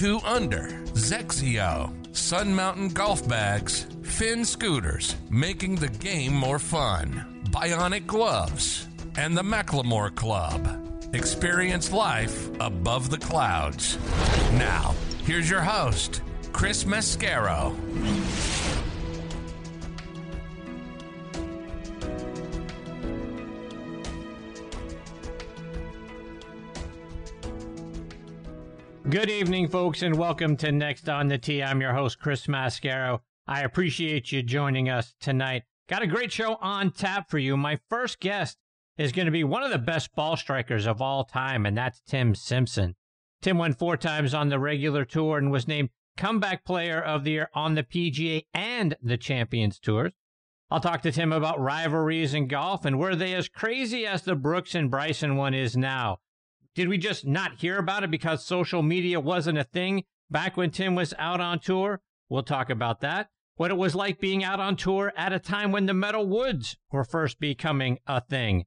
2 Under, XXIO, Sun Mountain Golf Bags, Finn Scooters, making the game more fun, Bionic Gloves, and the McLemore Club. Experience life above the clouds. Now, here's your host, Chris Mascaro. Good evening, folks, and welcome to Next on the Tee. I'm your host, Chris Mascaro. I appreciate you joining us tonight. Got a great show on tap for you. My first guest is going to be one of the best ball strikers of all time, and that's Tim Simpson. Tim won four times on the regular tour and was named comeback player of the year on the PGA and the Champions Tours. I'll talk to Tim about rivalries in golf and were they as crazy as the Brooks and Bryson one is now? Did we just not hear about it because social media wasn't a thing back when Tim was out on tour? We'll talk about that. What it was like being out on tour at a time when the metal woods were first becoming a thing.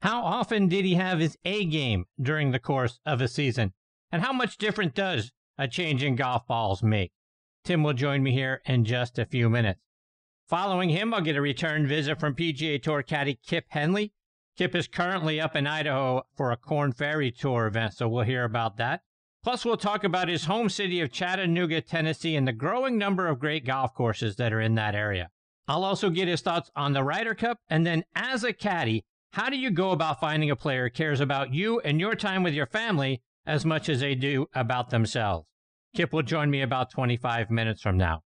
How often did he have his A game during the course of a season? And how much different does a change in golf balls make? Tim will join me here in just a few minutes. Following him, I'll get a return visit from PGA Tour caddy Kip Henley. Kip is currently up in Idaho for a Korn Ferry Tour event, so we'll hear about that. Plus, we'll talk about his home city of Chattanooga, Tennessee, and the growing number of great golf courses that are in that area. I'll also get his thoughts on the Ryder Cup, and then as a caddy, how do you go about finding a player who cares about you and your time with your family as much as they do about themselves? Kip will join me about 25 minutes from now.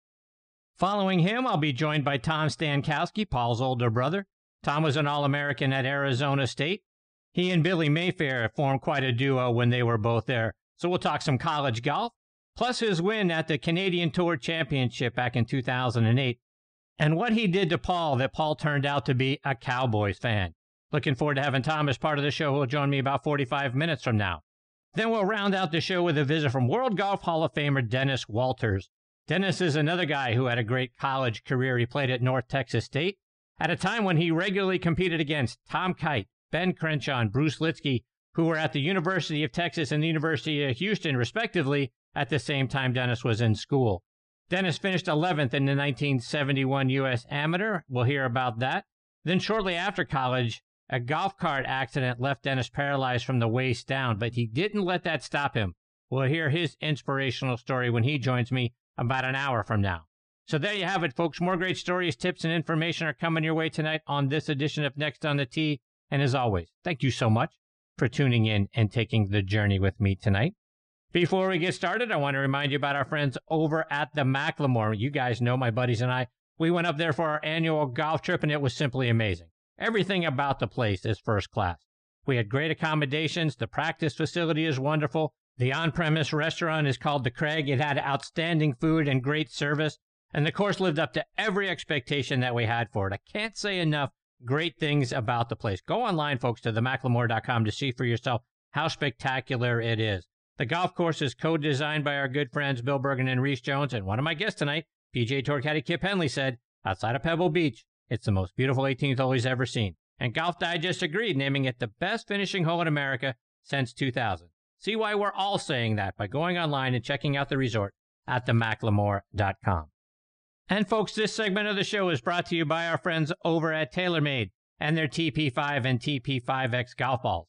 Following him, I'll be joined by Tom Stankowski, Paul's older brother. Tom was an All American at Arizona State. He and Billy Mayfair formed quite a duo when they were both there. So we'll talk some college golf, plus his win at the Canadian Tour Championship back in 2008, and what he did to Paul that Paul turned out to be a Cowboys fan. Looking forward to having Tom as part of the show, He'll join me about 45 minutes from now. Then we'll round out the show with a visit from World Golf Hall of Famer Dennis Walters. Dennis is another guy who had a great college career. He played at North Texas State, at a time when he regularly competed against Tom Kite, Ben Crenshaw, and Bruce Lietzke, who were at the University of Texas and the University of Houston, respectively, at the same time Dennis was in school. Dennis finished 11th in the 1971 U.S. Amateur. We'll hear about that. Then, shortly after college, a golf cart accident left Dennis paralyzed from the waist down, but he didn't let that stop him. We'll hear his inspirational story when he joins me about an hour from now. So there you have it, folks. More great stories, tips, and information are coming your way tonight on this edition of Next on the Tee. And as always, thank you so much for tuning in and taking the journey with me tonight. Before we get started, I want to remind you about our friends over at the McLemore. You guys know my buddies and I. We went up there for our annual golf trip and it was simply amazing. Everything about the place is first class. We had great accommodations. The practice facility is wonderful. The on premise restaurant is called The Craig. It had outstanding food and great service. And the course lived up to every expectation that we had for it. I can't say enough great things about the place. Go online, folks, to themclemore.com to see for yourself how spectacular it is. The golf course is co-designed by our good friends Bill Bergin and Rees Jones, and one of my guests tonight, PGA Tour caddy Kip Henley, said, outside of Pebble Beach, it's the most beautiful 18th hole he's ever seen. And Golf Digest agreed, naming it the best finishing hole in America since 2000. See why we're all saying that by going online and checking out the resort at themclemore.com. And folks, this segment of the show is brought to you by our friends over at TaylorMade and their TP5 and TP5X golf balls.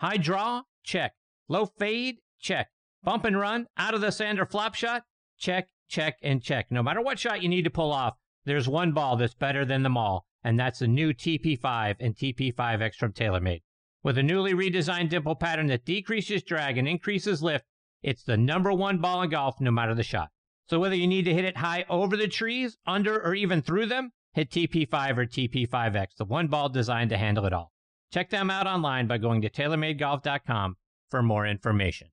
High draw? Check. Low fade? Check. Bump and run? Out of the sand or flop shot? Check, check, and check. No matter what shot you need to pull off, there's one ball that's better than them all, and that's the new TP5 and TP5X from TaylorMade. With a newly redesigned dimple pattern that decreases drag and increases lift, it's the number one ball in golf no matter the shot. So whether you need to hit it high over the trees, under, or even through them, hit TP5 or TP5X, the one ball designed to handle it all. Check them out online by going to TaylorMadeGolf.com for more information.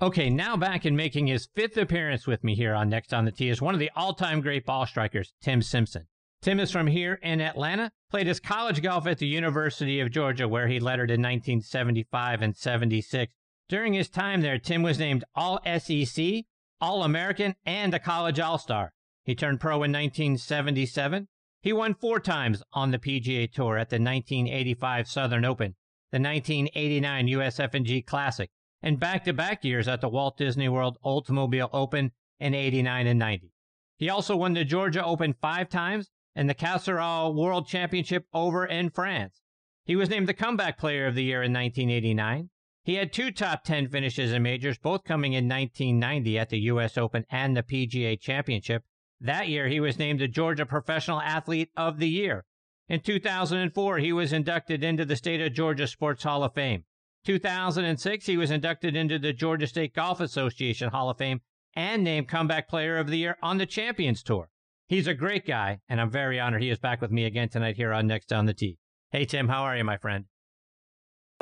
Okay, now back and making his fifth appearance with me here on Next on the Tee is one of the all-time great ball strikers, Tim Simpson. Tim is from here in Atlanta, played his college golf at the University of Georgia, where he lettered in 1975 and 76. During his time there, Tim was named All SEC, All American, and a college All Star. He turned pro in 1977. He won four times on the PGA Tour at the 1985 Southern Open, the 1989 USF&G Classic, and back-to-back years at the Walt Disney World Oldsmobile Open in 89 and 90. He also won the Georgia Open five times and the Cacharel World Championship over in France. He was named the Comeback Player of the Year in 1989. He had two top 10 finishes in majors, both coming in 1990 at the U.S. Open and the PGA Championship. That year, he was named the Georgia Professional Athlete of the Year. In 2004, he was inducted into the State of Georgia Sports Hall of Fame. 2006, he was inducted into the Georgia State Golf Association Hall of Fame and named Comeback Player of the Year on the Champions Tour. He's a great guy, and I'm very honored he is back with me again tonight here on Next on the Tee. Hey, Tim, how are you, my friend?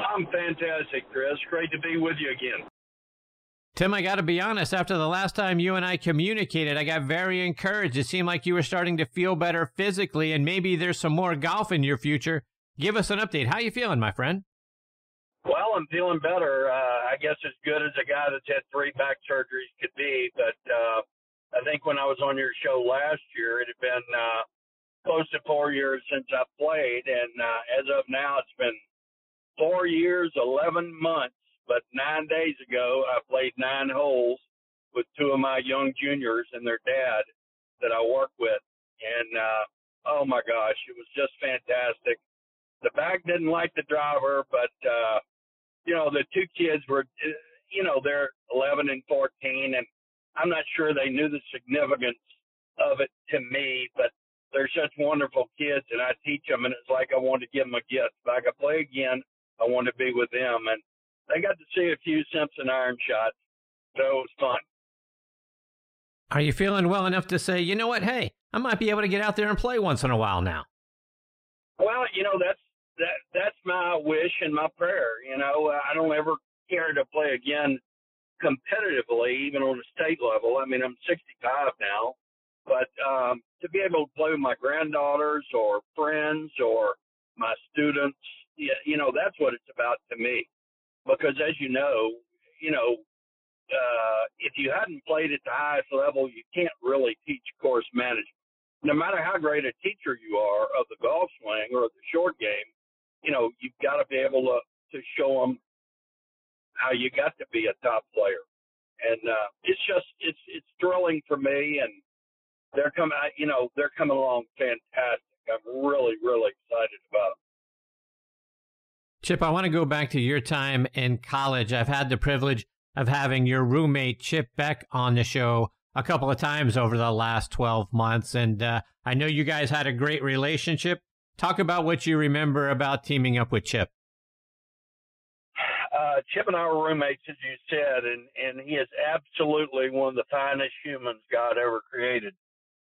I'm fantastic, Chris. Great to be with you again. Tim, I got to be honest, after the last time you and I communicated, I got very encouraged. It seemed like you were starting to feel better physically, and maybe there's some more golf in your future. Give us an update. How you feeling, my friend? Well, I'm feeling better. Uh, I guess as good as a guy that's had three back surgeries could be, but uh, I think when I was on your show last year, it had been uh, close to four years since I played, and uh, as of now, it's been four years, 11 months but nine days ago, I played nine holes with two of my young juniors and their dad that I work with. And, uh, oh my gosh, it was just fantastic. The bag didn't like the driver, but, uh, you know, the two kids were, you know, they're 11 and 14, and I'm not sure they knew the significance of it to me, but they're such wonderful kids, and I teach them, and it's like I wanted to give them a gift. If I could play again, I want to be with them. And they got to see a few Simpson iron shots, so it was fun. Are you feeling well enough to say, you know what? Hey, I might be able to get out there and play once in a while now. Well, you know that's that that's my wish and my prayer. You know, I don't ever care to play again competitively, even on a state level. I mean, I'm 65 now, but um, to be able to play with my granddaughters or friends or my students, you know, that's what it's about to me because as you know, you know, uh, if you hadn't played at the highest level, you can't really teach course management. No matter how great a teacher you are of the golf swing or the short game, you know, you've got to be able to, to show them how you got to be a top player. And, uh, it's just, it's, it's thrilling for me and they're coming, you know, they're coming along fantastic. I'm really, really excited about them. Chip, I want to go back to your time in college. I've had the privilege of having your roommate, Chip Beck, on the show a couple of times over the last 12 months. And uh, I know you guys had a great relationship. Talk about what you remember about teaming up with Chip. Uh, Chip and I were roommates, as you said, and, and he is absolutely one of the finest humans God ever created.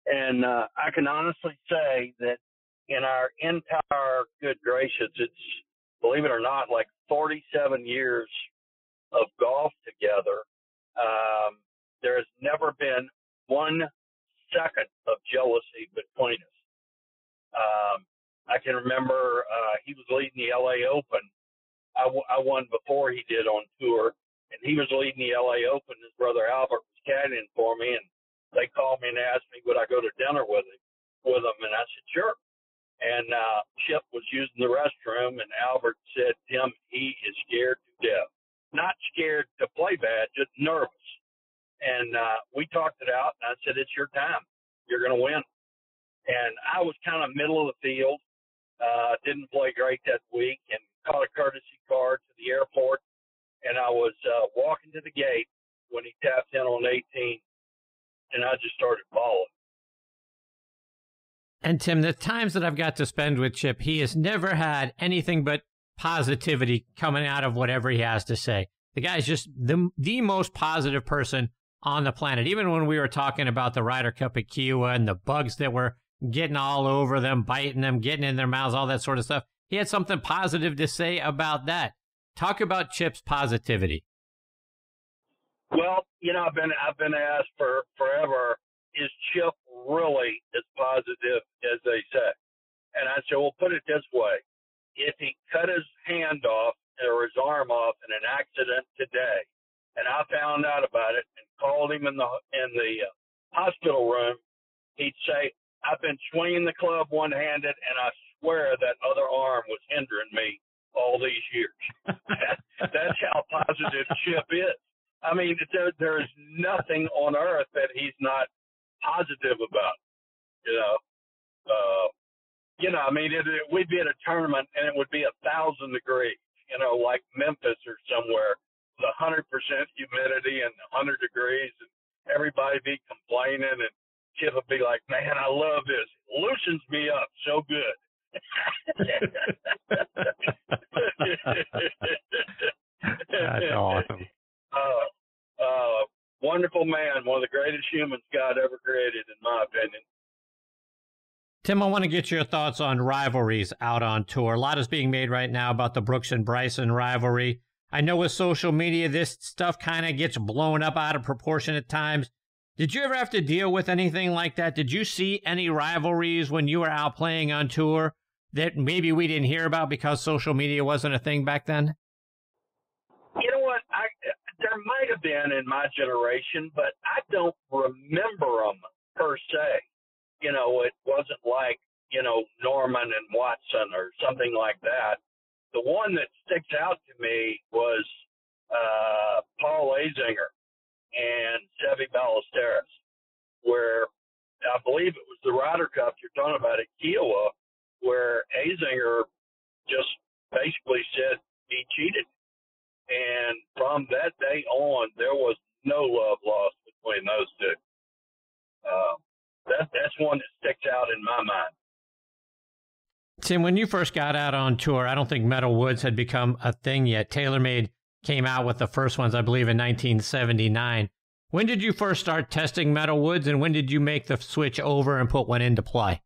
And uh, I can honestly say that in our entire good gracious, it's believe it or not, like 47 years of golf together. Um, there has never been one second of jealousy between us. Um, I can remember uh, he was leading the LA Open. I, w- I won before he did on tour, and he was leading the LA Open. His brother Albert was caddying for me, and they called me and asked me would I go to dinner with him, with him, and I said sure and uh, Chip was using the restroom, and Albert said, "Tim, he is scared to death. Not scared to play bad, just nervous." And uh, we talked it out, and I said, "It's your time. You're going to win." And I was kind of middle of the field. Uh, didn't play great that week, and caught a courtesy car to the airport. And I was uh, walking to the gate when he tapped in on 18, and I just started bawling. And Tim, the times that I've got to spend with Chip, he has never had anything but positivity coming out of whatever he has to say. The guy's just the the most positive person on the planet. Even when we were talking about the Ryder Cup at Kiawah and the bugs that were getting all over them, biting them, getting in their mouths, all that sort of stuff, he had something positive to say about that. Talk about Chip's positivity. Well, you know, I've been I've been asked for forever, is Chip really as positive as they say? And I said, well, put it this way: if he cut his hand off or his arm off in an accident today, and I found out about it and called him in the in the uh, hospital room, he'd say, "I've been swinging the club one-handed, and I swear that other arm was hindering me all these years." That's how positive Chip is. I mean, there, there's nothing on earth that he's not positive about. You know, uh, you know, I mean, it, it, we'd be at a tournament and it would be a thousand degrees. You know, like Memphis or somewhere, with a hundred percent humidity and a hundred degrees, and everybody be complaining, and Chip would be like, "Man, I love this. It loosens me up so good." That's awesome. Uh, uh, wonderful man, one of the greatest humans God ever created, in my opinion. Tim, I want to get your thoughts on rivalries out on tour. A lot is being made right now about the Brooks and Bryson rivalry. I know with social media, this stuff kind of gets blown up out of proportion at times. Did you ever have to deal with anything like that? Did you see any rivalries when you were out playing on tour that maybe we didn't hear about because social media wasn't a thing back then? You know what? I there might have been in my generation, but I don't remember them per se. You know, it wasn't like you know Norman and Watson or something like that. The one that sticks out to me was uh, Paul Azinger and Seve Ballesteros, where I believe it was the Ryder Cup you're talking about at Kiawah, where Azinger just basically said he cheated. And from that day on, there was no love lost between those two. Uh, that, that's one that sticks out in my mind. Tim, when you first got out on tour, I don't think metal woods had become a thing yet. TaylorMade came out with the first ones, I believe, in 1979. When did you first start testing metal woods, and when did you make the switch over and put one into play?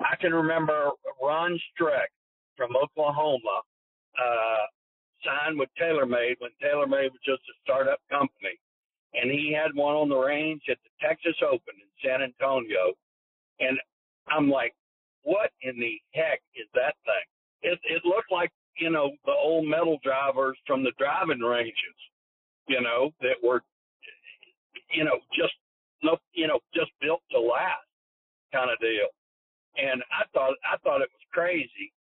I can remember Ron Streck from Oklahoma uh, signed with TaylorMade when TaylorMade was just a startup company, and he had one on the range at the Texas Open in San Antonio, and I'm like, what in the heck is that thing? It it looked like you know the old metal drivers from the driving ranges, you know that were, you know just you know just built to last kind of deal and I thought I thought it was crazy.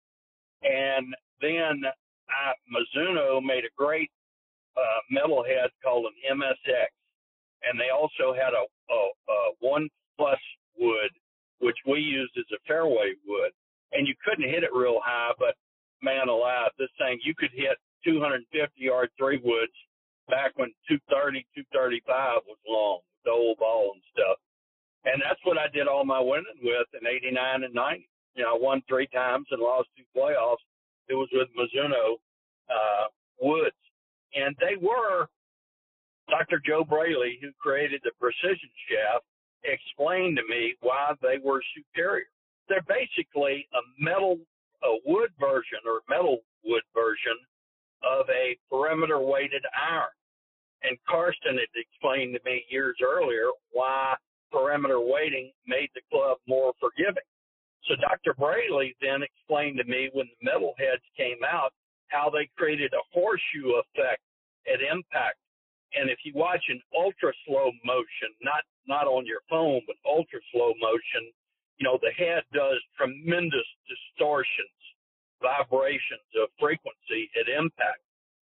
And then I, Mizuno made a great uh, metal head called an MSX, and they also had a, a, a one plus wood, which we used as a fairway wood, and you couldn't hit it real high, but man alive, this thing you could hit 250 yard three woods back when 230, 235 was long, the old ball and stuff and that's what I did all my winning with in '89 and '90. You know, I won three times and lost two playoffs. It was with Mizuno uh, Woods, and they were Dr. Joe Braly, who created the precision shaft, explained to me why they were superior. They're basically a metal, a wood version or metal wood version of a perimeter weighted iron. And Karsten had explained to me years earlier why perimeter weighting made the club more forgiving. So Dr. Braly then explained to me when the metal heads came out how they created a horseshoe effect at impact. And if you watch an ultra slow motion, not not on your phone, but ultra slow motion, you know, the head does tremendous distortions, vibrations of frequency at impact.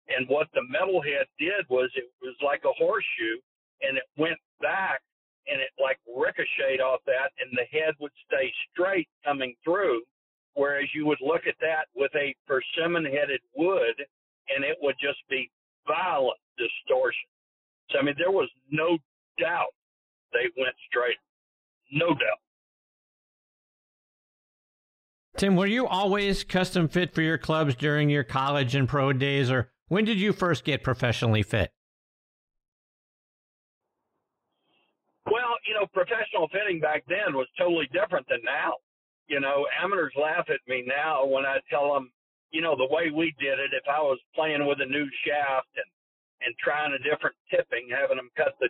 And what the metal head did was it was like a horseshoe and it went back and it like ricocheted off that, and the head would stay straight coming through. Whereas you would look at that with a persimmon headed wood, and it would just be violent distortion. So I mean, there was no doubt they went straight. No doubt. Tim, were you always custom fit for your clubs during your college and pro days, or when did you first get professionally fit? Well, you know, professional fitting back then was totally different than now. You know, amateurs laugh at me now when I tell them, you know, the way we did it. If I was playing with a new shaft and and trying a different tipping, having them cut the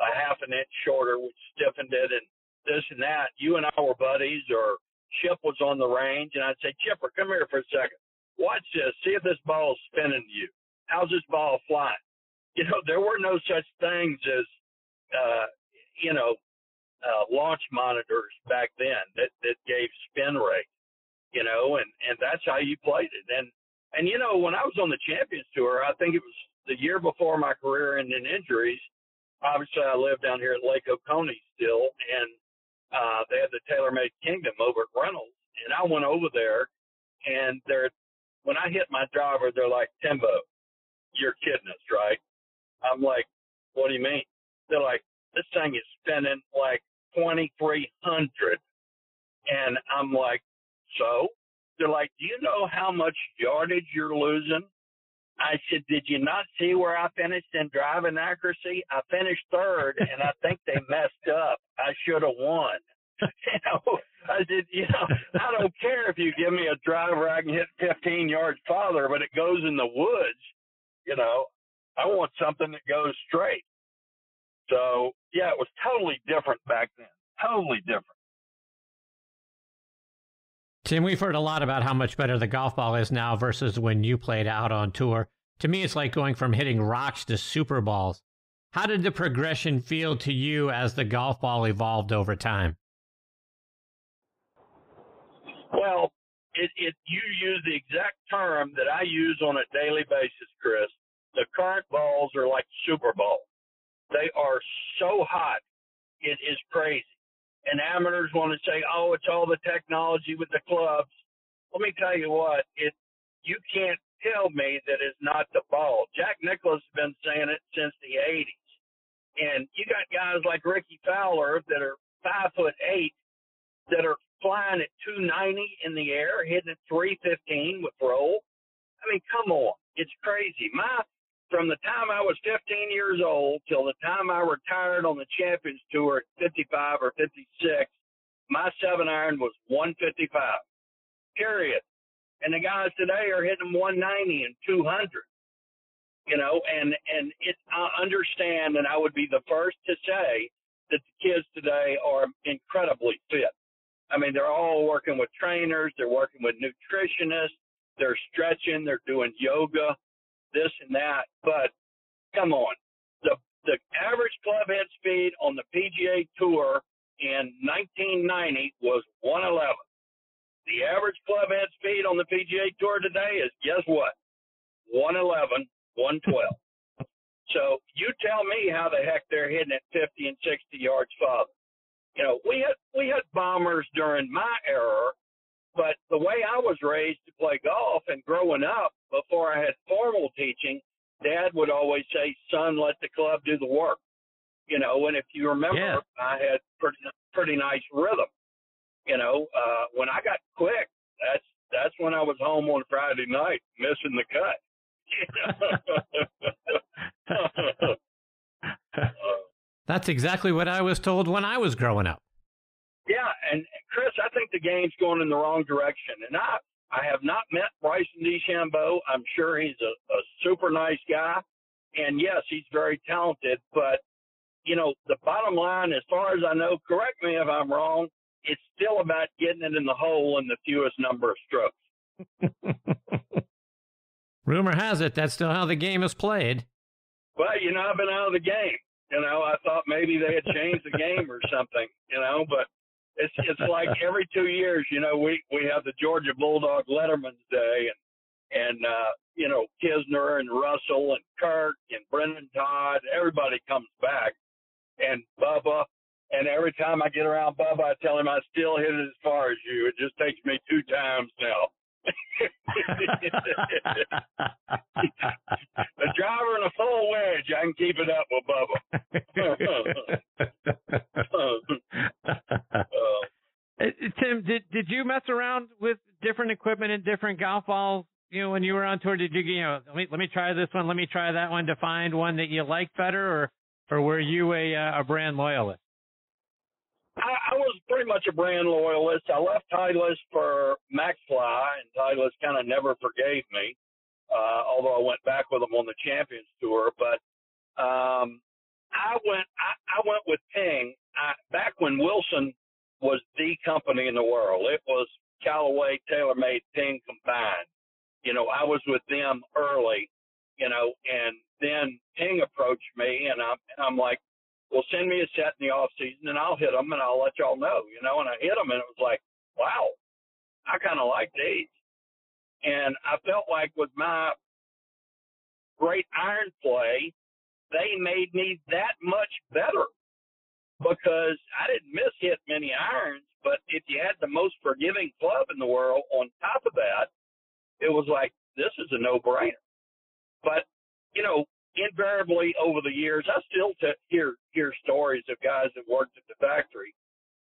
a half an inch shorter, which stiffened it, and this and that. You and I were buddies, or Chip was on the range, and I'd say, Chipper, come here for a second. Watch this. See if this ball is spinning you. How's this ball flying? You know, there were no such things as, uh, you know, uh, launch monitors back then that that gave spin rate. You know, and and that's how you played it. And and you know, when I was on the Champions Tour, I think it was the year before my career ended in injuries. Obviously, I lived down here at Lake Oconee still, and uh, they had the TaylorMade Kingdom over at Reynolds, and I went over there, and they're when I hit my driver, they're like, Timbo, you're kidding us, right? I'm like, what do you mean? They're like, this thing is spinning like 2,300. And I'm like, so? They're like, do you know how much yardage you're losing? I said, did you not see where I finished in driving accuracy? I finished third, and I think they messed up. I should have won. you know, I said, you know, I don't care if you give me a driver I can hit 15 yards farther, but it goes in the woods. You know, I want something that goes straight. So yeah, it was totally different back then. Totally different. Tim, we've heard a lot about how much better the golf ball is now versus when you played out on tour. To me, it's like going from hitting rocks to super balls. How did the progression feel to you as the golf ball evolved over time? Well, it, it you use the exact term that I use on a daily basis, Chris. The current balls are like super balls. They are so hot, it is crazy. And amateurs want to say, "Oh, it's all the technology with the clubs." Let me tell you what, it you can't tell me that it's not the ball. Jack Nicklaus has been saying it since the '80s, and you got guys like Rickie Fowler that are five foot eight that are flying at 290 in the air, hitting at 315 with roll. I mean, come on, it's crazy. My from the time I was 15 years old till the time I retired on the Champions Tour at 55 or 56, my seven iron was 155. Period. And the guys today are hitting 190 and 200. You know, and and it I understand, and I would be the first to say that the kids today are incredibly fit. I mean, they're all working with trainers, they're working with nutritionists, they're stretching, they're doing yoga this and that. But come on, the the average club head speed on the PGA Tour in 1990 was 111. The average club head speed on the PGA Tour today is guess what? 111, 112. so you tell me how the heck they're hitting at 50 and 60 yards farther. You know, we had we had bombers during my era but the way I was raised to play golf and growing up, before I had formal teaching, Dad would always say, "Son, let the club do the work." You know, and if you remember, yeah. I had pretty pretty nice rhythm. You know, uh, when I got quick, that's that's when I was home on Friday night, missing the cut. that's exactly what I was told when I was growing up. Yeah, Chris, I think the game's going in the wrong direction. And I, I have not met Bryson DeChambeau. I'm sure he's a, a super nice guy, and yes, he's very talented. But you know, the bottom line, as far as I know, correct me if I'm wrong, it's still about getting it in the hole in the fewest number of strokes. Rumor has it that's still how the game is played. Well, you know, I've been out of the game. You know, I thought maybe they had changed the game or something. You know, but it's it's like every two years, you know, we we have the Georgia Bulldog Letterman's Day, and and uh, you know Kisner and Russell and Kirk and Brendon Todd, everybody comes back, and Bubba. And every time I get around Bubba, I tell him I still hit it as far as you. It just takes me two times now. a driver and a full wedge, I can keep it up with Bubba. Uh, Tim, did did you mess around with different equipment and different golf balls? You know, when you were on tour, did you you know let me let me try this one, let me try that one to find one that you liked better, or or were you a uh, a brand loyalist? I, I was pretty much a brand loyalist. I left Titleist for Maxfli, and Titleist kind of never forgave me. Uh, although I went back with them on the Champions Tour, but um, I went I, I went with Ping I, back when Wilson was the company in the world. It was Callaway, TaylorMade, Ping combined. You know, I was with them early, you know, and then Ping approached me, and I'm I'm like, well, send me a set in the off season, and I'll hit them, and I'll let y'all know, you know. And I hit them, and it was like, wow, I kind of like these. And I felt like with my great iron play, they made me that much better because I didn't miss hit many irons. But if you had the most forgiving club in the world on top of that, it was like, this is a no brainer. But, you know, invariably over the years, I still t- hear hear stories of guys that worked at the factory.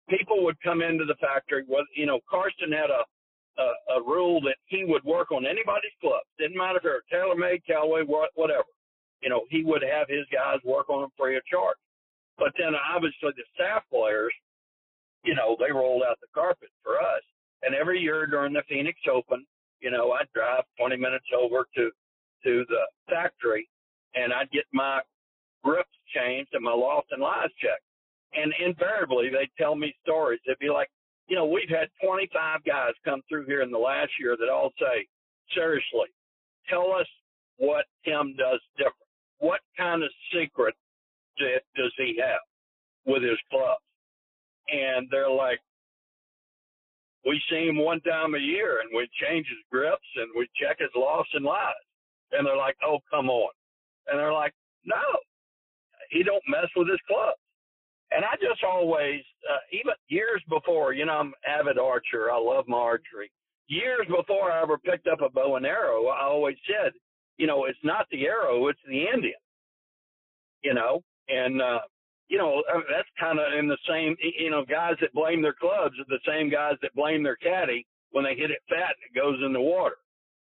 People would come into the factory. Was you know, Karsten had a, a a rule that he would work on anybody's clubs. Didn't matter if they were TaylorMade, Callaway, whatever. You know, he would have his guys work on them free of charge. But then obviously the staff players, you know, they rolled out the carpet for us. And every year during the Phoenix Open, you know, I'd drive 20 minutes over to to the factory and I'd get my grips changed and my loft and lies checked. And invariably, they'd tell me stories. They'd be like, you know, we've had 25 guys come through here in the last year that all say, seriously, tell us what Tim does different. What kind of secret does he have with his clubs? And they're like, we see him one time a year and we change his grips and we check his lofts and lies. And they're like, oh, come on. And they're like, no, he don't mess with his clubs. And I just always, uh, even years before, you know, I'm avid archer. I love my archery. Years before I ever picked up a bow and arrow, I always said, you know, it's not the arrow, it's the Indian. You know, and uh, you know that's kind of in the same. You know, guys that blame their clubs are the same guys that blame their caddy when they hit it fat and it goes in the water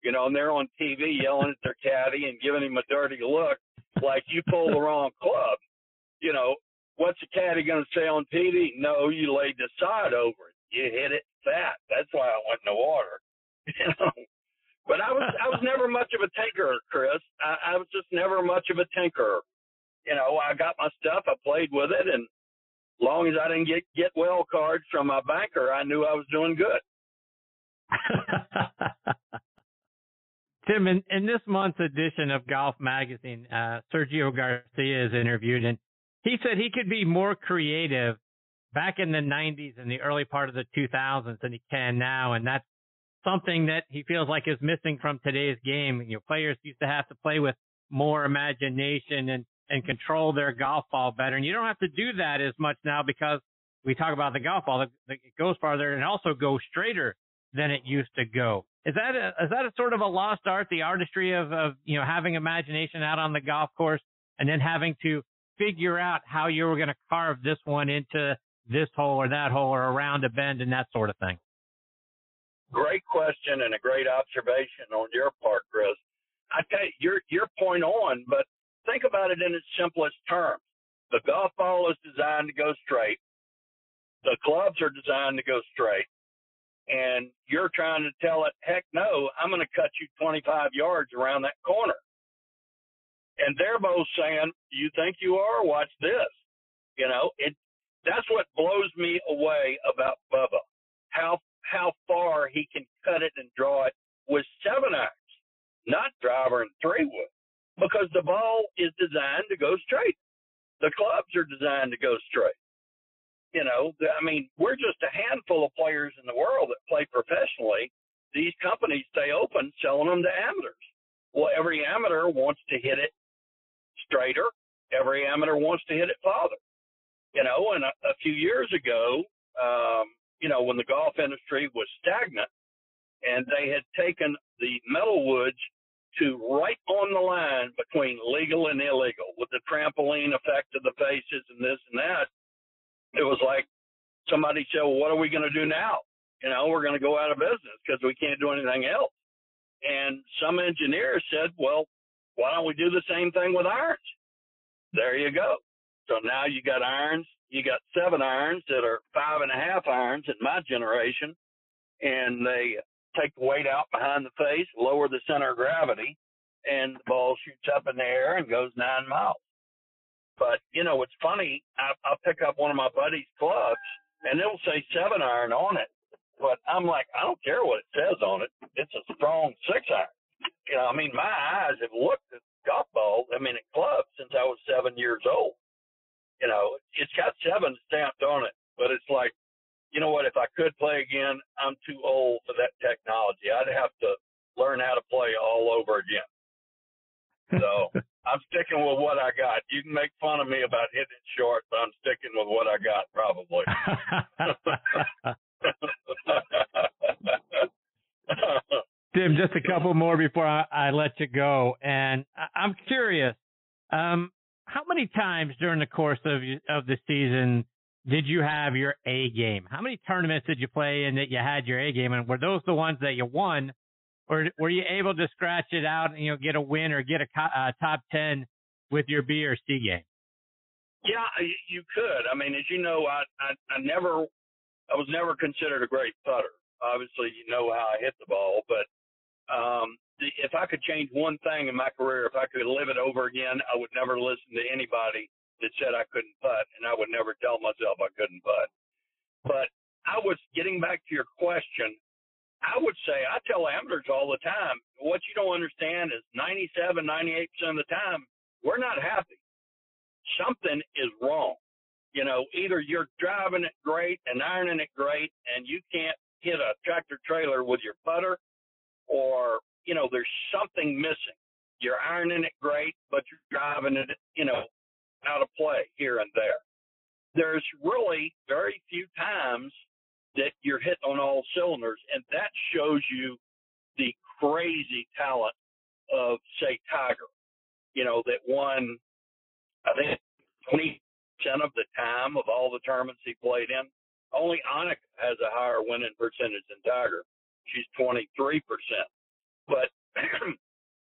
you know, and they're on TV yelling at their caddy and giving him a dirty look, like you pulled the wrong club. You know, what's the caddy going to say on TV? No, you laid the side over it. You hit it fat. That's why I went in the water. You know, but I was I was never much of a tinkerer, Chris. I, I was just never much of a tinkerer. You know, I got my stuff, I played with it, and long as I didn't get get well cards from my banker, I knew I was doing good. Tim, in, in this month's edition of Golf Magazine, uh, Sergio Garcia is interviewed, and he said he could be more creative back in the 90s and the early part of the 2000s than he can now, and that's something that he feels like is missing from today's game. You know, players used to have to play with more imagination and and control their golf ball better, and you don't have to do that as much now because we talk about the golf ball. It goes farther and also goes straighter than it used to go. Is that a, is that a sort of a lost art, the artistry of, of you know having imagination out on the golf course and then having to figure out how you were going to carve this one into this hole or that hole or around a bend and that sort of thing? Great question and a great observation on your part, Chris. I you, your your point on, but think about it in its simplest terms. The golf ball is designed to go straight. The clubs are designed to go straight and you're trying to tell it, heck no, I'm going to cut you 25 yards around that corner. And they're both saying, you think you are? Watch this. You know, it, that's what blows me away about Bubba. How, how far he can cut it and draw it with seven irons, not driver and three wood, because the ball is designed to go straight. The clubs are designed to go straight. You know, I mean, we're just a handful of players in the world that play professionally. These companies stay open selling them to amateurs. Well, every amateur wants to hit it straighter. Every amateur wants to hit it farther. You know, and a, a few years ago, um, you know, when the golf industry was stagnant, and they had taken the metal woods to right on the line between legal and illegal with the trampoline effect of the faces and this and that. It was like somebody said, well, what are we going to do now? You know, we're going to go out of business because we can't do anything else. And some engineers said, well, why don't we do the same thing with irons? There you go. So now you got irons. You got seven irons that are five and a half irons in my generation, and they take the weight out behind the face, lower the center of gravity, and the ball shoots up in the air and goes nine miles. But you know, it's funny. I, I'll pick up one of my buddy's clubs, and it'll say seven iron on it. But I'm like, I don't care what it says on it. It's a strong six iron. You know, I mean, my eyes have looked at golf balls. I mean, at clubs since I was seven years old. You know, it's got seven stamped on it, but it's like you know what? If I could play again, I'm too old for that technology. I'd have to learn how to play all over again. So I'm sticking with what I got. You can make fun of me about hitting short, but I'm sticking with what I got probably. Tim, just a couple more before I, I let you go, and I, I'm curious. Um, how many times during the course of of the season did you have your A game? How many tournaments did you play in that you had your A game? And were those the ones that you won? Or were you able to scratch it out and, you know, get a win or get a uh, top 10 with your B or C game? Yeah, you could. I mean, as you know, I, I, I never, I was never considered a great putter. Obviously, you know how I hit the ball, but um, if I could change one thing in my career, if I could live it over again, I would never listen to anybody that said I couldn't putt, and I would never tell myself I couldn't putt. But I was getting back to your question. I would say I tell amateurs all the time, what you don't understand is 97, 98% of the time, we're not happy. Something is wrong. You know, either you're driving it great and ironing it great, and you can't hit a tractor trailer with your putter, or, you know, there's something missing. You're ironing it great, but you're driving it, you know, out of play here and there. There's really very few times that you're hitting on all cylinders, and that shows you the crazy talent of, say, Tiger. You know, that won, I think, 20% of the time of all the tournaments he played in. Only Annika has a higher winning percentage than Tiger. She's 23%. But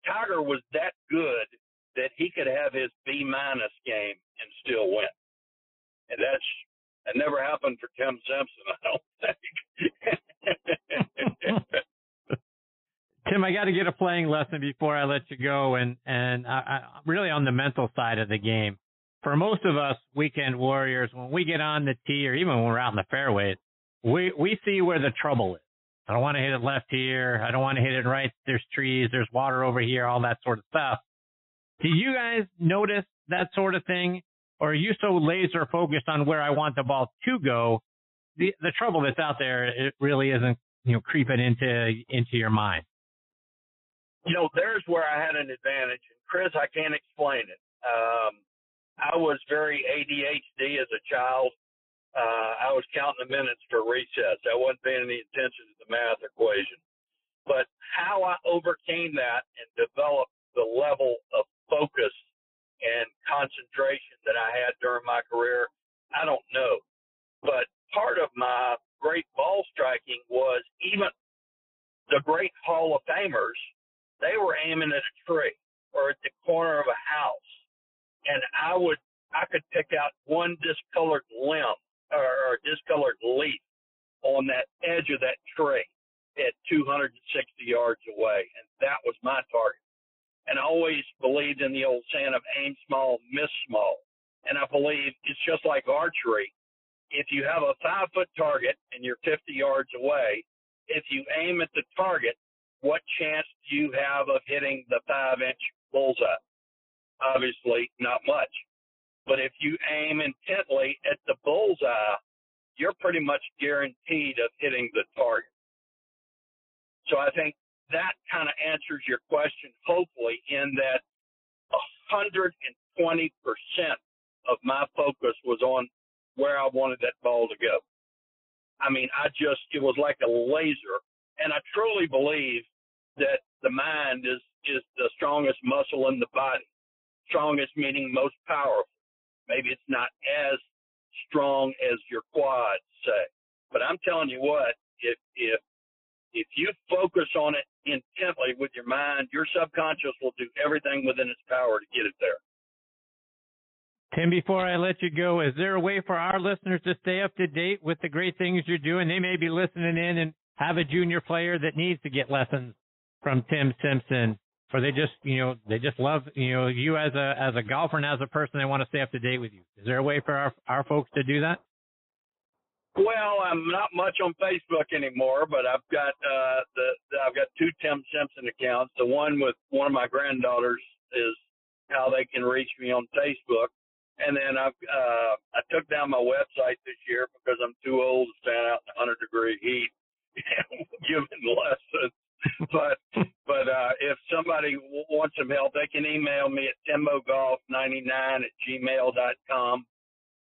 Tiger was that good that he could have his B minus game and still win. And that's that never happened for Tim Simpson, I don't think. Tim, I got to get a playing lesson before I let you go, and and I, I, really on the mental side of the game. For most of us weekend warriors, when we get on the tee or even when we're out in the fairways, we we see where the trouble is. I don't want to hit it left here. I don't want to hit it right. There's trees. There's water over here. All that sort of stuff. Do you guys notice that sort of thing? Or are you so laser focused on where I want the ball to go? The the trouble that's out there, it really isn't, you know, creeping into into your mind. You know, there's where I had an advantage. And Chris, I can't explain it. Um, I was very ADHD as a child. Uh, I was counting the minutes for recess. I wasn't paying any attention to the math equation. But how I overcame that and developed the level of focus and concentration that I had during my career, I don't know. But part of my great ball striking was even the great Hall of Famers, they were aiming at a tree or at the corner of a house. And I would, I could pick out one discolored limb or, or discolored leaf on that edge of that tree at 260 yards away. And that was my target and I always believed in the old saying of aim small, miss small. And I believe it's just like archery. If you have a five foot target and you're 50 yards away, if you aim at the target, what chance do you have of hitting the five inch bullseye? Obviously, not much. But if you aim intently at the bullseye, you're pretty much guaranteed of hitting the target. So I think that kind of answers your question, hopefully, in that 120% of my focus was on where I wanted that ball to go. I mean, I just, it was like a laser and I truly believe that the mind is is the strongest muscle in the body. Strongest meaning most powerful. Maybe it's not as strong as your quads say, but I'm telling you what, if if if you focus on it intently with your mind, your subconscious will do everything within its power to get it there. Tim, before I let you go, is there a way for our listeners to stay up to date with the great things you're doing? They may be listening in and have a junior player that needs to get lessons from Tim Simpson, or they just, you know, they just love, you know, you as a as a golfer and as a person, they want to stay up to date with you. Is there a way for our our folks to do that? Well, I'm not much on Facebook anymore, but I've got uh, the, I've got two Tim Simpson accounts. The one with one of my granddaughters is how they can reach me on Facebook, and then I've uh, I took down my website this year because I'm too old to stand out in 100 degree heat giving lessons. but but uh, if somebody w- wants some help, they can email me at timbogolf99 at gmail.com.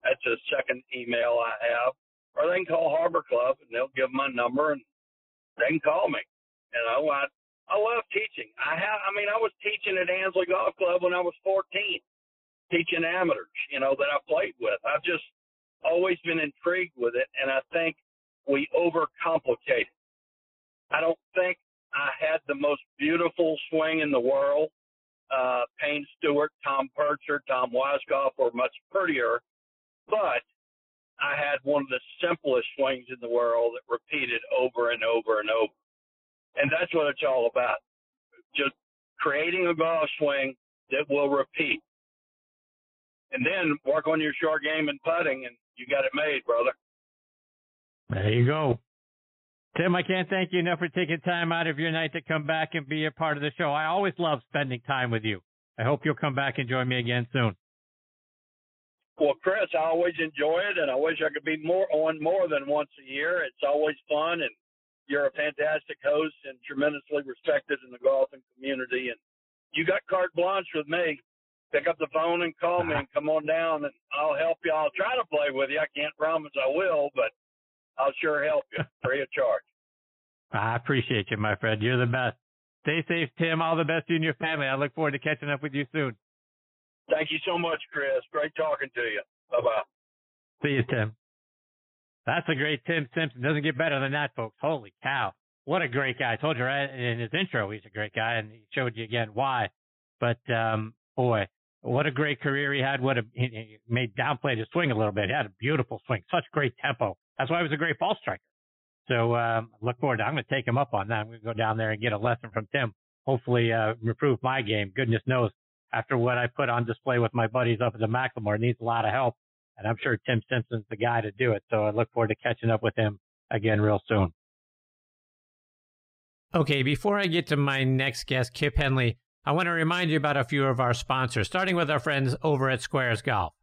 That's a second email I have or they can call Harbor Club and they'll give my number and they can call me. You know, I I love teaching. I have I mean I was teaching at Ansley Golf Club when I was 14, teaching amateurs, you know, that I played with. I've just always been intrigued with it and I think we overcomplicate it. I don't think I had the most beautiful swing in the world. Uh, Payne Stewart, Tom Purtzer, Tom Weiskopf were much prettier, but I had one of the simplest swings in the world that repeated over and over and over. And that's what it's all about. Just creating a golf swing that will repeat. And then work on your short game and putting, and you got it made, brother. There you go. Tim, I can't thank you enough for taking time out of your night to come back and be a part of the show. I always love spending time with you. I hope you'll come back and join me again soon. Well, Chris, I always enjoy it, and I wish I could be more on more than once a year. It's always fun, and you're a fantastic host and tremendously respected in the golfing community. And you got carte blanche with me. Pick up the phone and call me, and come on down, and I'll help you. I'll try to play with you. I can't promise I will, but I'll sure help you free of charge. I appreciate you, my friend. You're the best. Stay safe, Tim. All the best to you and your family. I look forward to catching up with you soon. Thank you so much, Chris. Great talking to you. Bye bye. See you, Tim. That's a great Tim Simpson. Doesn't get better than that, folks. Holy cow. What a great guy. I told you right in his intro he's a great guy and he showed you again why. But um boy, what a great career he had. What a he, made downplay his swing a little bit. He had a beautiful swing, such great tempo. That's why he was a great ball striker. So um look forward to I'm gonna take him up on that. I'm gonna go down there and get a lesson from Tim. Hopefully uh improve my game. Goodness knows after what I put on display with my buddies up at the McLemore needs a lot of help. And I'm sure Tim Simpson's the guy to do it. So I look forward to catching up with him again real soon. Okay, before I get to my next guest, Kip Henley, I want to remind you about a few of our sponsors, starting with our friends over at SQAIRZ Golf.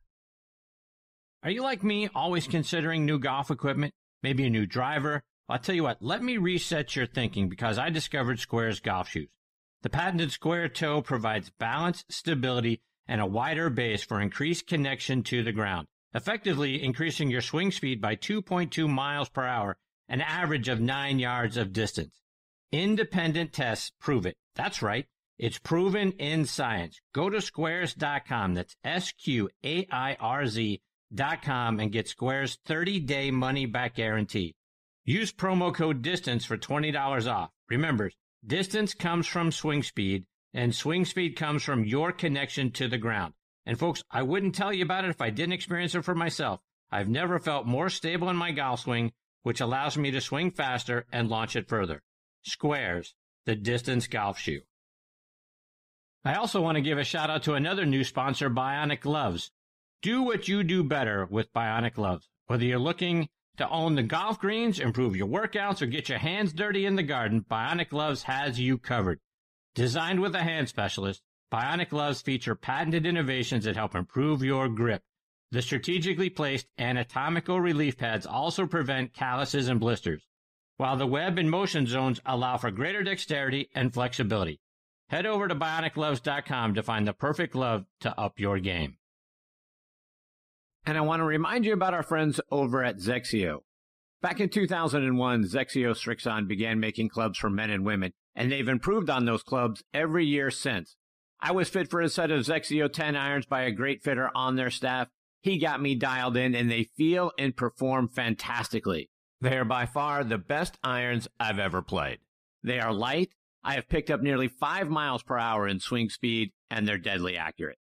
Are you like me, always considering new golf equipment? Maybe a new driver? I'll tell you what, let me reset your thinking because I discovered SQAIRZ golf shoes. The patented square toe provides balance, stability, and a wider base for increased connection to the ground, effectively increasing your swing speed by 2.2 miles per hour, an average of 9 yards of distance. Independent tests prove it. That's right. It's proven in science. Go to sqairz.com. That's S Q A I R Z.com and get SQAIRZ 30 day money back guarantee. Use promo code DISTANCE for $20 off. Remember, Distance comes from swing speed, and swing speed comes from your connection to the ground. And folks, I wouldn't tell you about it if I didn't experience it for myself. I've never felt more stable in my golf swing, which allows me to swing faster and launch it further. SQAIRZ, the distance golf shoe. I also want to give a shout out to another new sponsor, Bionic Gloves. Do what you do better with Bionic Gloves. Whether you're looking to own the golf greens, improve your workouts, or get your hands dirty in the garden, Bionic Gloves has you covered. Designed with a hand specialist, Bionic Gloves feature patented innovations that help improve your grip. The strategically placed anatomical relief pads also prevent calluses and blisters, while the web and motion zones allow for greater dexterity and flexibility. Head over to bionicgloves.com to find the perfect glove to up your game. And I want to remind you about our friends over at XXIO. Back in 2001, XXIO Srixon began making clubs for men and women, and they've improved on those clubs every year since. I was fit for a set of XXIO 10 irons by a great fitter on their staff. He got me dialed in, and they feel and perform fantastically. They are by far the best irons I've ever played. They are light. I have picked up nearly 5 miles per hour in swing speed, and they're deadly accurate.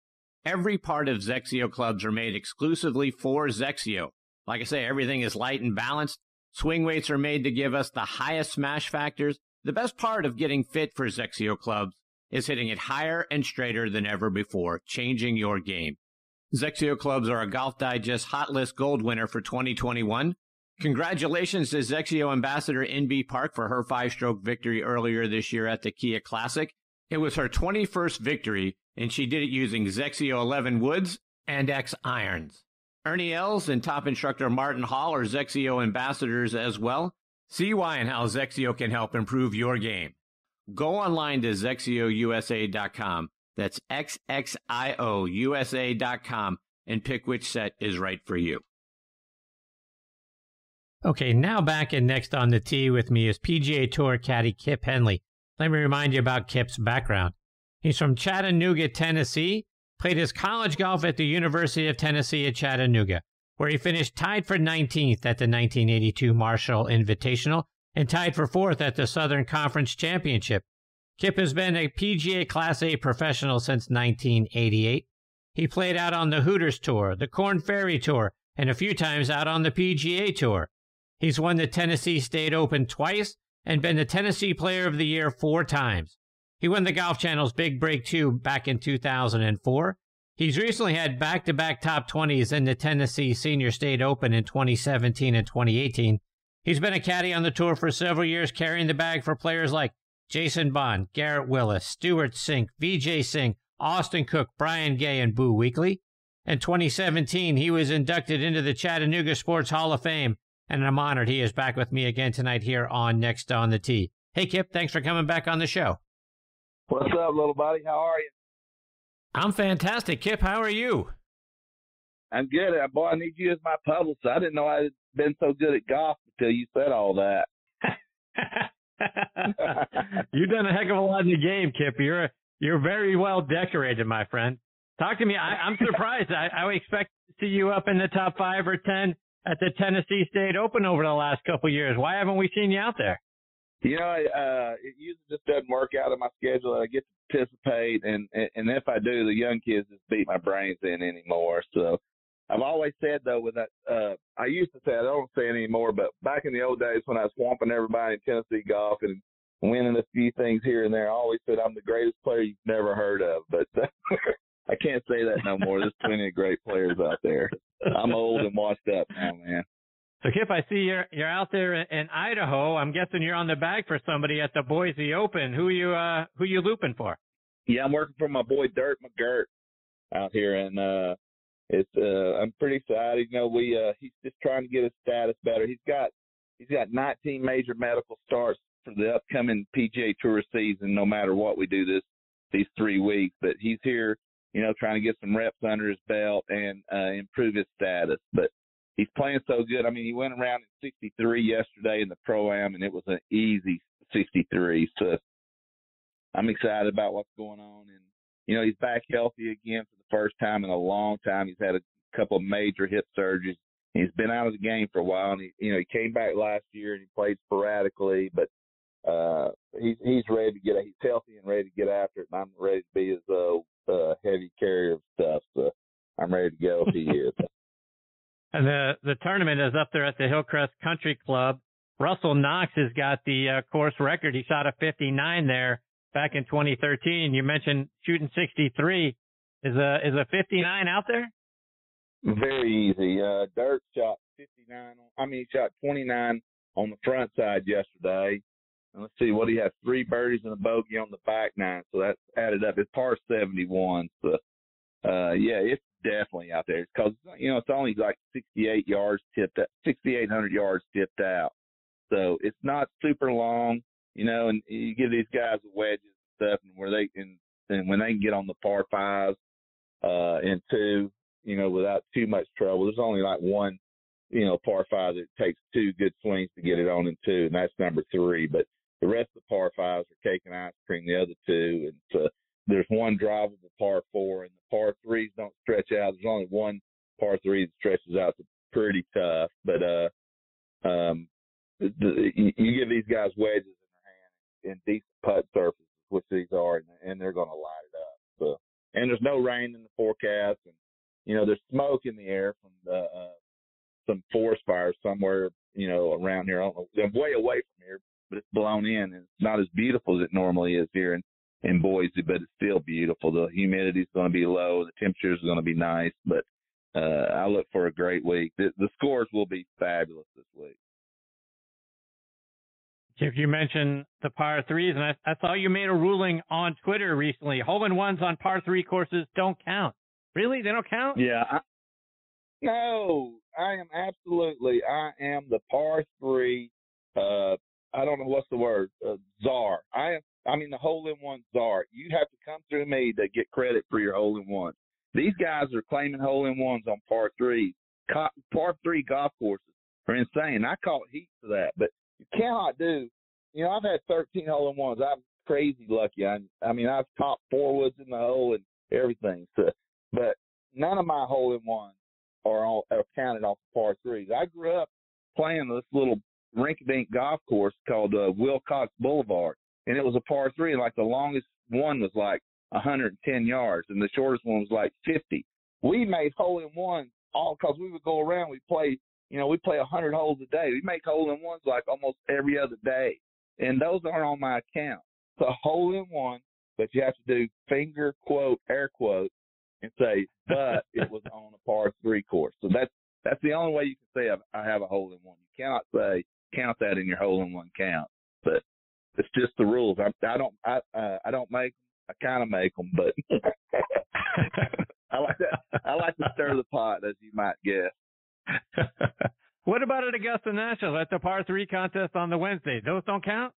Every part of XXIO clubs are made exclusively for XXIO. Like I say, everything is light and balanced. Swing weights are made to give us the highest smash factors. The best part of getting fit for XXIO clubs is hitting it higher and straighter than ever before, changing your game. XXIO clubs are a Golf Digest Hot List Gold winner for 2021. Congratulations to XXIO ambassador Inbee Park for her five stroke victory earlier this year at the Kia Classic. It was her 21st victory, and she did it using XXIO 11 woods and X irons. Ernie Els and top instructor Martin Hall are XXIO ambassadors as well. See why and how XXIO can help improve your game. Go online to XXIOUSA.com. That's XXIOUSA.com and pick which set is right for you. Okay, now back and next on the tee with me is PGA Tour caddy Kip Henley. Let me remind you about Kip's background. He's from Chattanooga, Tennessee, played his college golf at the University of Tennessee at Chattanooga, where he finished tied for 19th at the 1982 Marshall Invitational and tied for fourth at the Southern Conference Championship. Kip has been a PGA Class A professional since 1988. He played out on the Hooters Tour, the Korn Ferry Tour, and a few times out on the PGA Tour. He's won the Tennessee State Open twice and been the Tennessee Player of the Year four times. He won the Golf Channel's Big Break 2 back in 2004. He's recently had back to back top 20s in the Tennessee Senior State Open in 2017 and 2018. He's been a caddy on the tour for several years, carrying the bag for players like Jason Bohn, Garrett Willis, Stewart Cink, Vijay Singh, Austin Cook, Brian Gay, and Boo Weekley. In 2017, he was inducted into the Chattanooga Sports Hall of Fame, and I'm honored he is back with me again tonight here on Next on the Tee. Hey, Kip, thanks for coming back on the show. What's up, little buddy? How are you? I'm fantastic. Kip, how are you? I'm good. Uh, boy, I need you as my publicist. I didn't know I'd been so good at golf until you said all that. You've done a heck of a lot in the game, Kip. You're you're very well decorated, my friend. Talk to me. I, am surprised. I, I would expect to see you up in the top five or ten at the Tennessee State Open over the last couple of years. Why haven't we seen you out there? You know, uh, it usually just doesn't work out of my schedule I get to participate, and and if I do, the young kids just beat my brains in anymore. So I've always said though, with that, uh, I used to say I don't say it anymore, but back in the old days when I was swamping everybody in Tennessee golf and winning a few things here and there, I always said I'm the greatest player you've never heard of. But I can't say that no more. There's plenty of great players out there. I'm old and washed up now, man. So Kip, I see you're you're out there in Idaho. I'm guessing you're on the bag for somebody at the Boise Open. Who you uh who you looping for? Yeah, I'm working for my boy Dirt McGirt out here, and uh it's uh I'm pretty excited. You know, we uh he's just trying to get his status better. He's got he's got 19 major medical starts for the upcoming PGA Tour season. No matter what we do this these three weeks, but he's here, you know, trying to get some reps under his belt and uh improve his status. But he's playing so good. I mean, he went around in 63 yesterday in the pro am, and it was an easy 63. So I'm excited about what's going on, and you know, he's back healthy again for the first time in a long time. He's had a couple of major hip surgeries. He's been out of the game for a while, and he, you know, he came back last year and he played sporadically, but uh, he's he's ready to get. He's healthy and ready to get after it, and I'm ready to be his uh, uh, heavy carrier of stuff. So I'm ready to go if he is. And the the tournament is up there at the Hillcrest Country Club. Russell Knox has got the uh, course record. He shot a 59 there back in 2013. You mentioned shooting 63. Is a is a 59 out there? Very easy. Uh, Dirt shot 59. I mean, he shot 29 on the front side yesterday. And let's see what he has: three birdies and a bogey on the back nine. So that's added up. It's par 71. So, uh, yeah, it's definitely out there because you know it's only like 68 yards tipped, 6,800 yards tipped out, so it's not super long, you know. And you give these guys wedges and stuff, and where they can, and when they can get on the par fives uh, and two, you know, without too much trouble. There's only like one you know, par five that takes two good swings to get it on in two, and that's number three. But the rest of the par fives are cake and ice cream. The other two, and so there's one drivable par four, and the par threes don't stretch out. There's only one par three that stretches out. It's pretty tough, but uh, um, the, the, you give these guys wedges in their hand and decent putt surfaces, which these are, and, and they're going to light it up. So, and there's no rain in the forecast, and you know there's smoke in the air from the uh, some forest fires somewhere, you know, around here. I don't know, they're way away from here, but it's blown in, and it's not as beautiful as it normally is here in in Boise, but it's still beautiful. The humidity is going to be low, the temperature's is going to be nice, but uh, I look for a great week. The, the scores will be fabulous this week. If you mentioned the par threes, and I, I saw you made a ruling on Twitter recently. Hole in ones on par three courses don't count. Really? They don't count? Yeah. I, no, I am absolutely. I am the par three. Uh, I don't know what's the word. Uh, czar. I am. I mean the hole in one czar. You have to come through me to get credit for your hole in one. These guys are claiming hole in ones on par threes. Par three golf courses are insane. I caught heat for that, but you cannot do. You know, I've had 13 hole in ones. I'm crazy lucky. I, I mean, I've caught four woods in the hole and everything. So, but none of my hole in ones are, all, are counted off the par threes. I grew up playing this little rink-a-dink golf course called uh, Wilcox Boulevard, and it was a par three. And like the longest one was like 110 yards, and the shortest one was like 50. We made hole in ones all because we would go around. We play, you know, we play 100 holes a day. We make hole in ones like almost every other day, and those aren't on my account. So hole in one, but you have to do finger quote air quote and say, but it was on a par three course. So that's that's the only way you can say I have a hole in one. You cannot say count that in your hole in one count, but it's just the rules. I, I don't I uh, I don't make I kind of make them, but I like that. I like to stir the pot, as you might guess. what about at Augusta National? That's a par three contest on the Wednesday. Those don't count.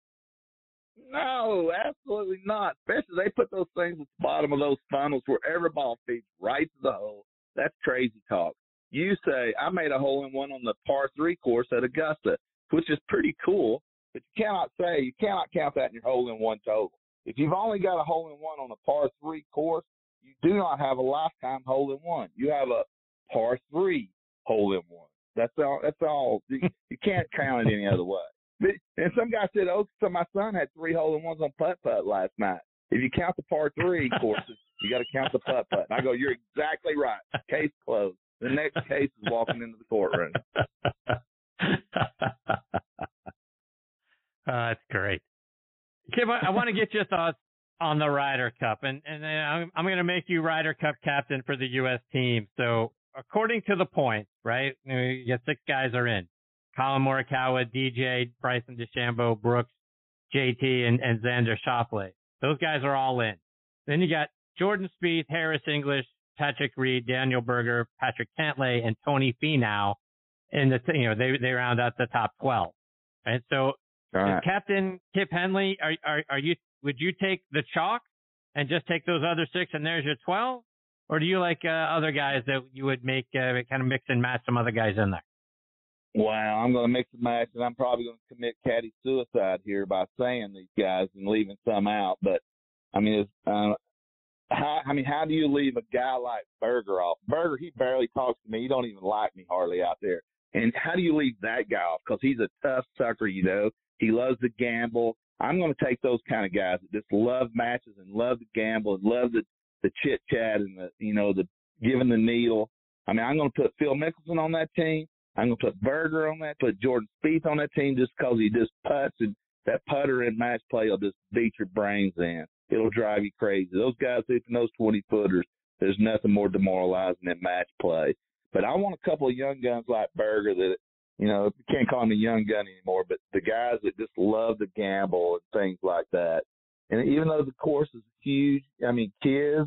No, absolutely not. Especially they put those things at the bottom of those funnels where every ball feeds right to the hole. That's crazy talk. You say I made a hole in one on the par three course at Augusta, which is pretty cool, but you cannot say you cannot count that in your hole in one total. If you've only got a hole in one on a par three course, you do not have a lifetime hole in one. You have a par three hole in one. That's all. That's all. You, you can't count it any other way. But, and some guy said, "Oh, so my son had three hole in ones on putt putt last night." If you count the par three courses, you got to count the putt putt. I go, "You're exactly right. Case closed." The next case is walking into the courtroom. uh, that's great. Kip, I, I want to get your thoughts on the Ryder Cup, and and then I'm, I'm going to make you Ryder Cup captain for the U.S. team. So according to the points, right? You get six guys are in: Collin Morikawa, DJ, Bryson DeChambeau, Brooks, JT, and, and Xander Schauffele. Those guys are all in. Then you got Jordan Spieth, Harris English, Patrick Reed, Daniel Berger, Patrick Cantlay, and Tony Finau. In the you know they they round out the top twelve. And so Right. Captain Kip Henley, are, are, are you, would you take the chalk and just take those other six and there's your 12? Or do you like uh, other guys that you would make uh, kind of mix and match some other guys in there? Wow, I'm going to mix and match, and I'm probably going to commit caddy suicide here by saying these guys and leaving some out. But I mean, it's, uh, how, I mean, how do you leave a guy like Berger off? Berger, he barely talks to me. He don't even like me hardly out there. And how do you leave that guy off? Because he's a tough sucker, you know. He loves to gamble. I'm going to take those kind of guys that just love matches and love to gamble and love the the chit chat and the you know the giving the needle. I mean, I'm going to put Phil Mickelson on that team. I'm going to put Berger on that, put Jordan Spieth on that team just because he just puts and that putter in match play will just beat your brains in. It'll drive you crazy. Those guys hitting those 20 footers, there's nothing more demoralizing than match play. But I want a couple of young guns like Berger that you know, you can't call him a young gun anymore, but the guys that just love to gamble and things like that. And even though the course is huge, I mean, Kiz,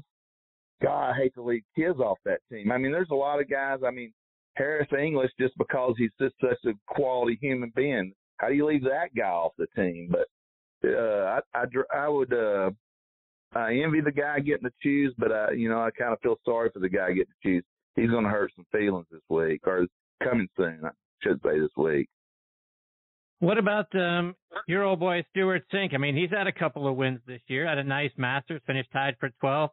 God, I hate to leave Kiz off that team. I mean, there's a lot of guys. I mean, Harris English, just because he's just such a quality human being, how do you leave that guy off the team? But uh, I, I, I would, uh, I envy the guy getting to choose, but I, you know, I kind of feel sorry for the guy getting to choose. He's going to hurt some feelings this week, or coming soon. I should say this week. What about um, your old boy Stewart Cink? I mean, he's had a couple of wins this year. Had a nice Masters, finished tied for 12.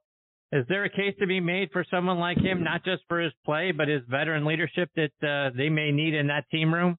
Is there a case to be made for someone like him, not just for his play, but his veteran leadership that uh, they may need in that team room?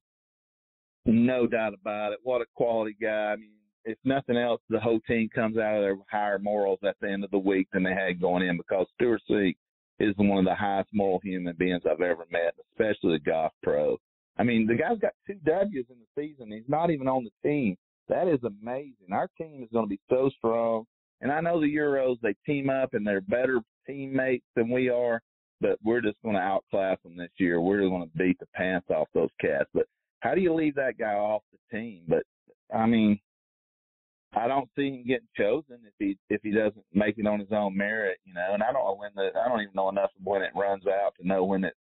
No doubt about it. What a quality guy. I mean, if nothing else, the whole team comes out of their higher morals at the end of the week than they had going in because Stewart Cink is one of the highest moral human beings I've ever met, especially a golf pro. I mean, the guy's got two W's in the season. He's not even on the team. That is amazing. Our team is going to be so strong. And I know the Euros, they team up and they're better teammates than we are, but we're just going to outclass them this year. We're going to beat the pants off those cats. But how do you leave that guy off the team? But I mean, I don't see him getting chosen if he if he doesn't make it on his own merit, you know. And I don't when the I don't even know enough of when it runs out to know when it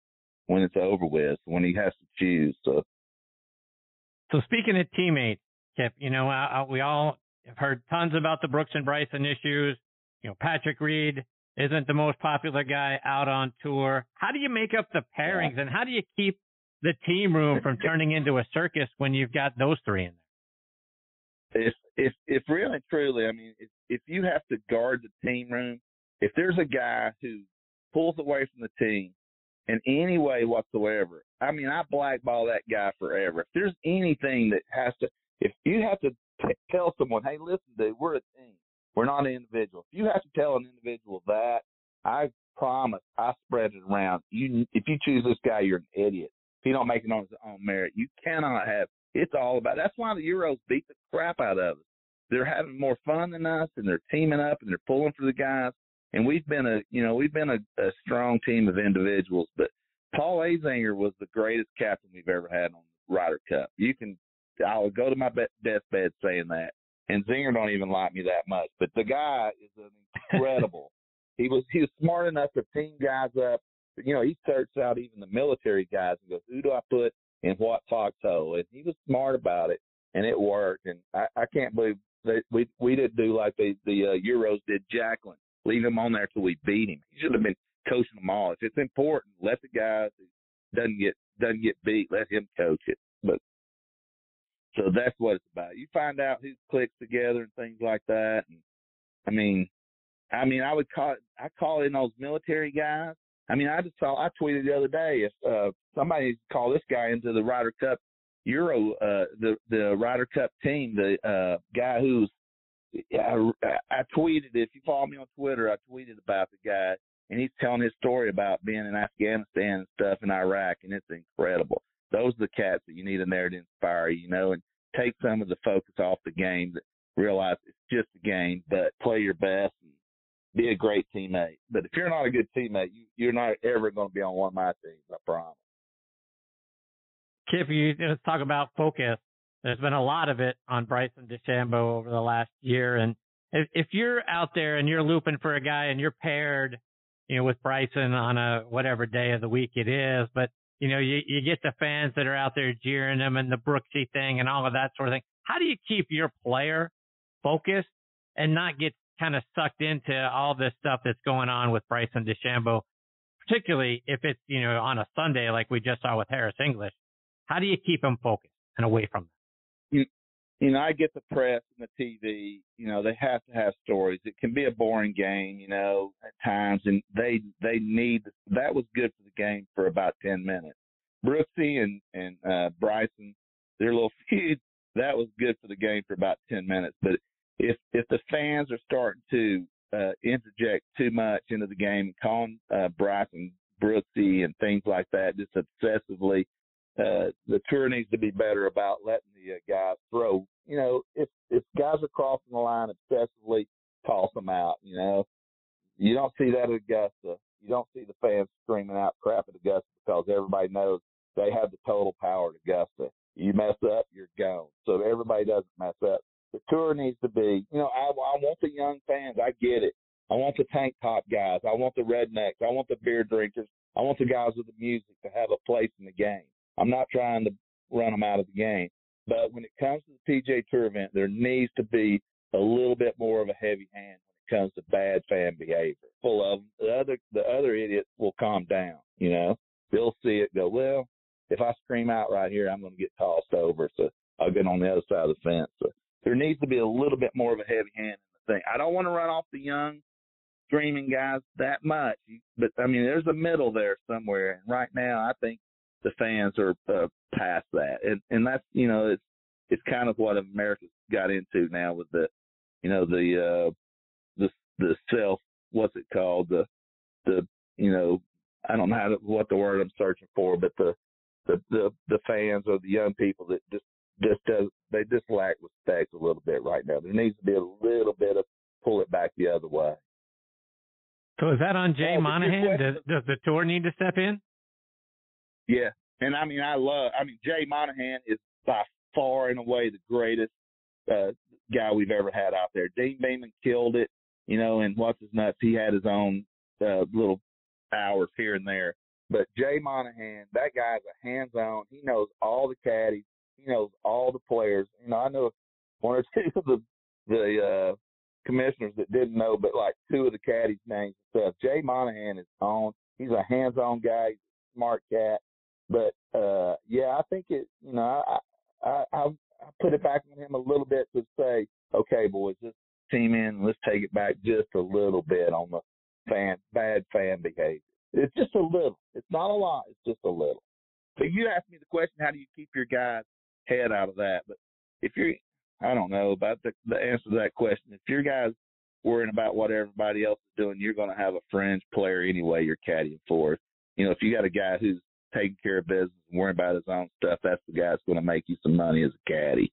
when it's over with when he has to choose. So, so speaking of teammates, Kip, you know, we all have heard tons about the Brooks and Bryson issues. You know, Patrick Reed isn't the most popular guy out on tour. How do you make up the pairings, and how do you keep the team room from turning into a circus when you've got those three in there? If if if really truly, I mean, if if you have to guard the team room, if there's a guy who pulls away from the team in any way whatsoever, I mean, I blackball that guy forever. If there's anything that has to, if you have to t- tell someone, hey, listen, dude, we're a team. We're not an individual. If you have to tell an individual that, I promise I spread it around. You, if you choose this guy, you're an idiot. If he don't make it on his own merit, you cannot have. It's all about. That's why the Euros beat the crap out of us. They're having more fun than us, and they're teaming up and they're pulling for the guys. And we've been a, you know, we've been a, a strong team of individuals. But Paul Azinger was the greatest captain we've ever had on the Ryder Cup. You can I would go to my deathbed saying that. And Zinger don't even like me that much, but the guy is an incredible. he was he was smart enough to team guys up. You know, he searched out even the military guys and goes, "Who do I put in what foxhole?" And he was smart about it, and it worked. And I, I can't believe that we we didn't do like the the uh, Euros did Jacklin, leave him on there till we beat him. He should have been coaching them all. If it's important, let the guy who doesn't get doesn't get beat, let him coach it. But so that's what it's about. You find out who clicks together and things like that. And I mean, I mean, I would call I call in those military guys. I mean, I just saw I tweeted the other day if uh, somebody call this guy into the Ryder Cup Euro, uh, the the Ryder Cup team, the uh, guy who's I, I tweeted if you follow me on Twitter, I tweeted about the guy and he's telling his story about being in Afghanistan and stuff in Iraq, and it's incredible those are the cats that you need in there to inspire you, know, and take some of the focus off the game. That realize it's just a game, but play your best and be a great teammate. But if you're not a good teammate, you, you're not ever going to be on one of my teams. I promise. Kip, you let's talk about focus. There's been a lot of it on Bryson DeChambeau over the last year, and if, if you're out there and you're looping for a guy and you're paired, you know, with Bryson on a whatever day of the week it is, but you know, you, you get the fans that are out there jeering him and the Brooksy thing and all of that sort of thing. How do you keep your player focused and not get kind of sucked into all this stuff that's going on with Bryson DeChambeau, particularly if it's, you know, on a Sunday like we just saw with Harris English? How do you keep him focused and away from? You, know, I get the press and the TV, you know, they have to have stories. It can be a boring game, you know, at times, and they they need that was good for the game for about ten minutes. Brooksy and and uh, Bryson, their little feud, that was good for the game for about ten minutes. But if if the fans are starting to uh, interject too much into the game, calling uh, Bryson Brooksy and things like that, just obsessively, uh, the tour needs to be better about letting the uh, guys throw. You know, if if guys are crossing the line obsessively, toss them out. You know, you don't see that at Augusta. You don't see the fans screaming out crap at Augusta because everybody knows they have the total power at Augusta. You mess up, you're gone. So everybody doesn't mess up. The tour needs to be, you know, I, I want the young fans. I get it. I want the tank top guys. I want the rednecks. I want the beer drinkers. I want the guys with the music to have a place in the game. I'm not trying to run them out of the game. But when it comes to the PGA Tour event, there needs to be a little bit more of a heavy hand when it comes to bad fan behavior. Full of them. The other the other idiots will calm down. You know, they'll see it. Go well. If I scream out right here, I'm going to get tossed over. So I'll get on the other side of the fence. So there needs to be a little bit more of a heavy hand in the thing. I don't want to run off the young streaming guys that much, but I mean, there's a middle there somewhere. And right now, I think the fans are uh, past that, and and that's you know it's it's kind of what America's got into now with the you know the uh the the self what's it called the the you know I don't know how to, what the word I'm searching for, but the the the the fans or the young people that just just does they just lack respect a little bit right now. There needs to be a little bit of pull it back the other way. So is that on Jay Monahan? Does, does the tour need to step in? Yeah, and I mean I love. I mean Jay Monahan is by far and away the greatest uh, guy we've ever had out there. Deane Beman killed it, you know, and what's his nuts? He had his own uh, little hours here and there. But Jay Monahan, that guy's a hands on. He knows all the caddies. He knows all the players. You know, I know one or two of the the uh commissioners that didn't know, but like two of the caddies' names and stuff. Jay Monahan is on. He's a hands on guy. He's a smart cat. But uh yeah, I think it. You know, I I I, I put it back on him a little bit to say, okay, boys, just team in. Let's take it back just a little bit on the fan bad fan behavior. It's just a little. It's not a lot. It's just a little. So you asked me the question, how do you keep your guys' head out of that? But if you're, I don't know about the, the answer to that question. If your guys worrying about what everybody else is doing, you're going to have a fringe player anyway. You're caddying for. You know, if you got a guy who's taking care of business and worrying about his own stuff, that's the guy that's going to make you some money as a caddy.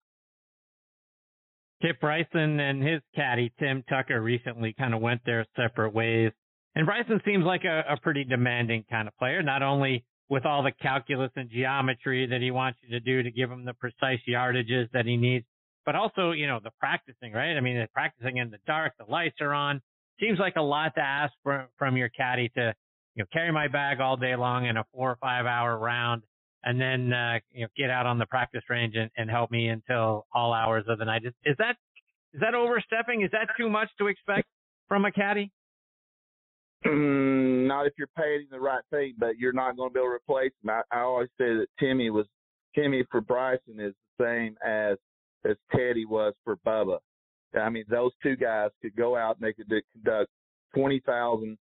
Kip Bryson and his caddy Tim Tucker recently kind of went their separate ways. And Bryson seems like a, a pretty demanding kind of player, not only with all the calculus and geometry that he wants you to do to give him the precise yardages that he needs, but also, you know, the practicing, right? I mean, the practicing in the dark, the lights are on. Seems like a lot to ask from, from your caddy to, you know, carry my bag all day long in a four or five hour round and then, uh, you know, get out on the practice range and, and help me until all hours of the night. Is, is that, is that overstepping? Is that too much to expect from a caddy? Mm, not if you're paying the right thing, but you're not going to be able to replace him. I, I always say that Timmy was Timmy for Bryson is the same as as Teddy was for Bubba. I mean, those two guys could go out and they could conduct twenty thousand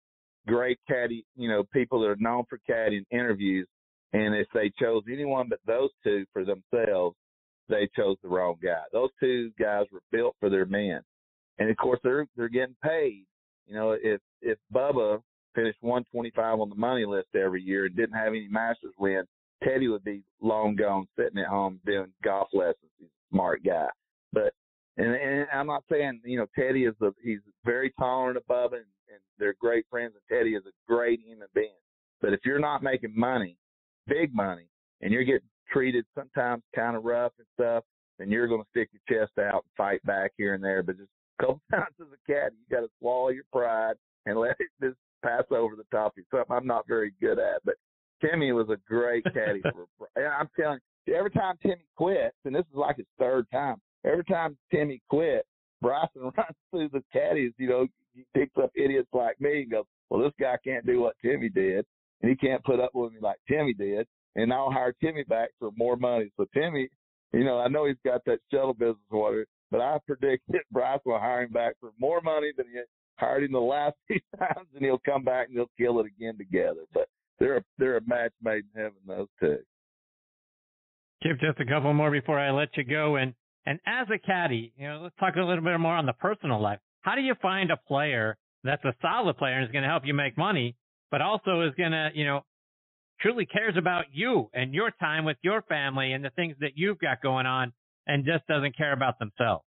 great caddy, you know, people that are known for caddying interviews, and if they chose anyone but those two for themselves, they chose the wrong guy. Those two guys were built for their men, and of course they're they're getting paid you know, if if Bubba finished 125 on the money list every year and didn't have any Masters win, Teddy would be long gone, sitting at home doing golf lessons. He's a smart guy, but and, and I'm not saying you know Teddy is the he's very tolerant of Bubba and, and they're great friends, and Teddy is a great human being. But if you're not making money, big money, and you're getting treated sometimes kind of rough and stuff, then you're going to stick your chest out and fight back here and there. But just couple times as a caddy. You got to swallow your pride and let it just pass over the top of you. Something I'm not very good at. But Timmy was a great caddy for. I'm telling you, every time Timmy quits, and this is like his third time. Every time Timmy quit, Bryson runs through the caddies. You know, he picks up idiots like me and goes, "Well, this guy can't do what Timmy did, and he can't put up with me like Timmy did." And I'll hire Timmy back for more money. So Timmy, you know, I know he's got that shuttle business order, but I predict that Bryce will hire him back for more money than he hired him the last few times, and he'll come back and they'll kill it again together. But they're a, they're a match made in heaven, those two. Kip, just a couple more before I let you go. And and as a caddy, you know, let's talk a little bit more on the personal life. How do you find a player that's a solid player and is going to help you make money, but also is going to, you know, truly cares about you and your time with your family and the things that you've got going on and just doesn't care about themselves.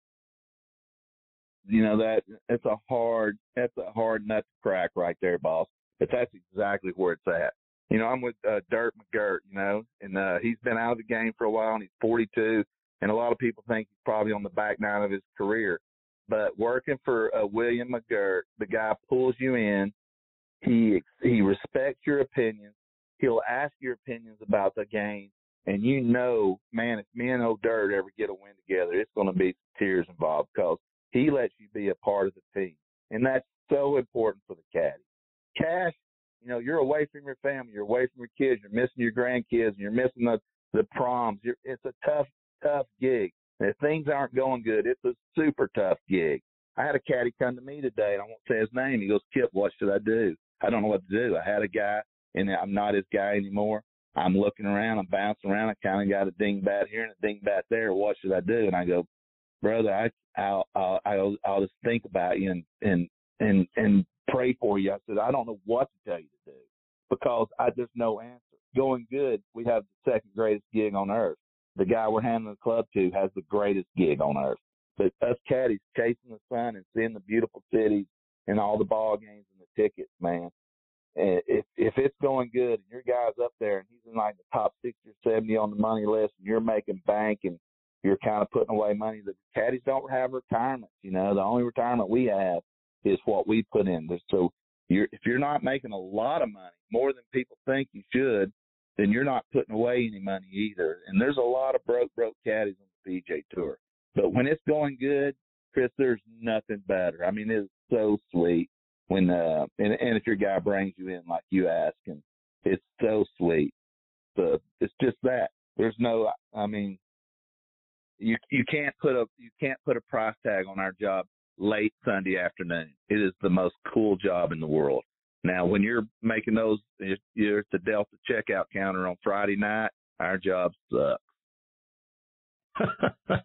You know that it's a hard that's a hard nut to crack right there, boss. But that's exactly where it's at. You know, I'm with uh, Dirt McGirt, you know, and uh, he's been out of the game for a while, and he's 42, and a lot of people think he's probably on the back nine of his career. But working for uh, William McGirt, the guy pulls you in. He he respects your opinions. He'll ask your opinions about the game and you know, man, if me and old Dirt ever get a win together, it's going to be tears involved because he lets you be a part of the team, and that's so important for the caddy. Cash, you know, you're away from your family, you're away from your kids, you're missing your grandkids, and you're missing the the proms. You're, it's a tough, tough gig. If things aren't going good, it's a super tough gig. I had a caddy come to me today, and I won't say his name. He goes, Kip, what should I do? I don't know what to do. I had a guy, and I'm not his guy anymore. I'm looking around, I'm bouncing around. I kind of got a dingbat here and a dingbat there. What should I do? And I go, brother, I, I'll, I'll, I'll, I'll just think about you and, and, and, and pray for you. I said, I don't know what to tell you to do because I just no answer. Going good, we have the second greatest gig on earth. The guy we're handing the club to has the greatest gig on earth. But us caddies chasing the sun and seeing the beautiful cities and all the ball games and the tickets, man. And if if it's going good and your guy's up there and he's in like the top sixty or seventy on the money list and you're making bank and you're kind of putting away money, the caddies don't have retirement. You know, the only retirement we have is what we put in. So you're if you're not making a lot of money, more than people think you should, then you're not putting away any money either. And there's a lot of broke broke caddies on the PGA Tour. But when it's going good, Chris, there's nothing better. I mean, it's so sweet when uh and, and if your guy brings you in like you ask and it's so sweet. So it's just that. There's no I mean you you can't put a you can't put a price tag on our job late Sunday afternoon. It is the most cool job in the world. Now, when you're making those, you're at the Delta checkout counter on Friday night. Our job sucks.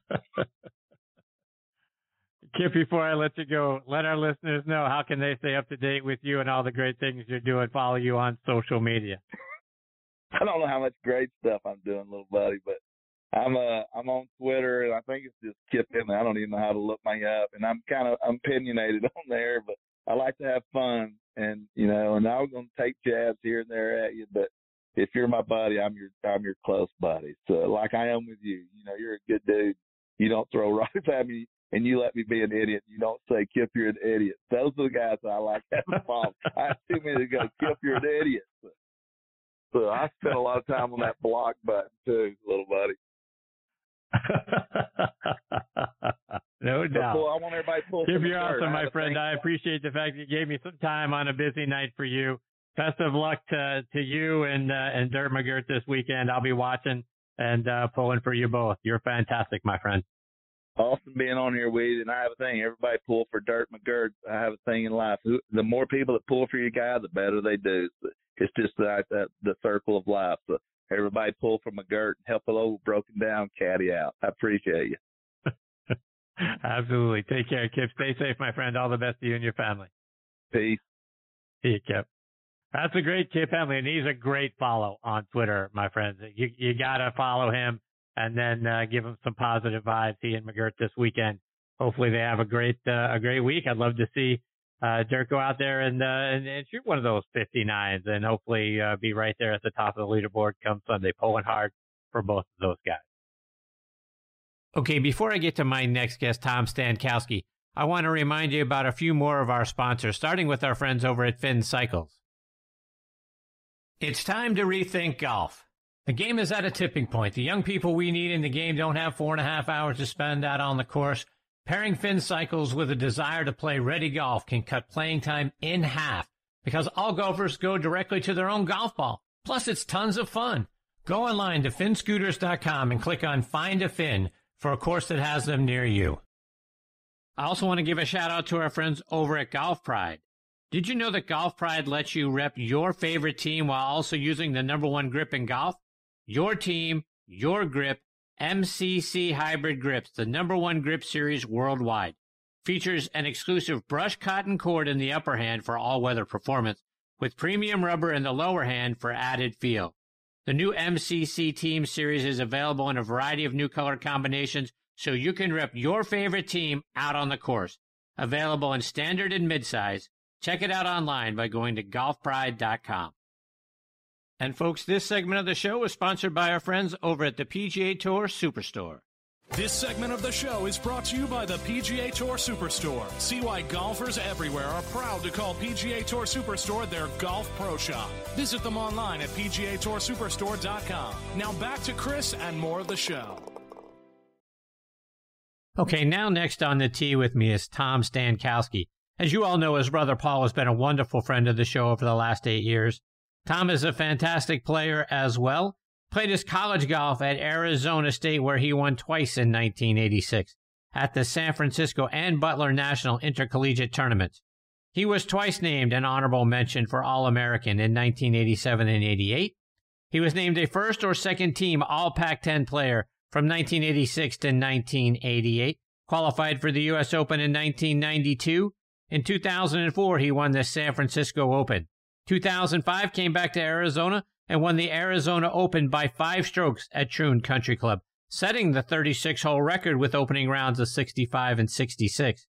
Kip, before I let you go, let our listeners know how can they stay up to date with you and all the great things you're doing. Follow you on social media. I don't know how much great stuff I'm doing, little buddy, but I'm uh I'm on Twitter and I think it's just Kip in there. I don't even know how to look my up, and I'm kind of I'm opinionated on there, but I like to have fun, and you know, and I'm gonna take jabs here and there at you, but if you're my buddy, I'm your I'm your close buddy. So like I am with you, you know, you're a good dude. You don't throw rocks at me and you let me be an idiot. You don't say, Kip, you're an idiot. Those are the guys I like having fun. I have too many to go, Kip, you're an idiot. So, so I spend a lot of time on that block button too, little buddy. no doubt. Pull, I want everybody to pull Kip, you're awesome, my friend. I appreciate the fact that you gave me some time on a busy night for you. Best of luck to to you and uh, and Dirt McGirt this weekend. I'll be watching and uh, pulling for you both. You're fantastic, my friend awesome being on here with you. And I have a thing. Everybody pull for Dirt McGirt. I have a thing in life. The more people that pull for your guy, the better they do. It's just that, that the circle of life. So everybody pull for McGirt and help a little broken down caddy out. I appreciate you. Absolutely. Take care, Kip. Stay safe, my friend. All the best to you and your family. Peace. See you, Kip. That's a great Kip Henley, and he's a great follow on Twitter, my friends. You you gotta follow him and then uh, give him some positive vibes. He and McGirt this weekend. Hopefully they have a great uh, a great week. I'd love to see uh, Dirk go out there and, uh, and, and shoot one of those 59s, and hopefully uh, be right there at the top of the leaderboard come Sunday, pulling hard for both of those guys. Okay, before I get to my next guest, Tom Stankowski, I want to remind you about a few more of our sponsors, starting with our friends over at Finn Cycles. It's time to rethink golf. The game is at a tipping point. The young people we need in the game don't have four and a half hours to spend out on the course. Pairing fin Cycles with a desire to play ready golf can cut playing time in half because all golfers go directly to their own golf ball. Plus, it's tons of fun. Go online to finscooters.com and click on Find a Fin for a course that has them near you. I also want to give a shout out to our friends over at Golf Pride. Did you know that Golf Pride lets you rep your favorite team while also using the number one grip in golf? Your team, your grip, MCC Hybrid Grips, the number one grip series worldwide. Features an exclusive brush cotton cord in the upper hand for all weather performance, with premium rubber in the lower hand for added feel. The new MCC Team Series is available in a variety of new color combinations so you can rep your favorite team out on the course. Available in standard and midsize. Check it out online by going to golfpride.com. And folks, this segment of the show is sponsored by our friends over at the PGA Tour Superstore. This segment of the show is brought to you by the PGA Tour Superstore. See why golfers everywhere are proud to call PGA Tour Superstore their golf pro shop. Visit them online at PGATourSuperstore.com. Now back to Chris and more of the show. Okay, now next on the tee with me is Tom Stankowski. As you all know, his brother Paul has been a wonderful friend of the show over the last eight years. Tom is a fantastic player as well. played his college golf at Arizona State, where he won twice in 1986 at the San Francisco and Butler National Intercollegiate Tournaments. He was twice named an honorable mention for All American in 1987 and 88. He was named a first or second team All Pac 10 player from 1986 to 1988, qualified for the U.S. Open in 1992. In 2004, he won the San Francisco Open. 2005 came back to Arizona and won the Arizona Open by five strokes at Troon Country Club, setting the 36 hole record with opening rounds of 65 and 66.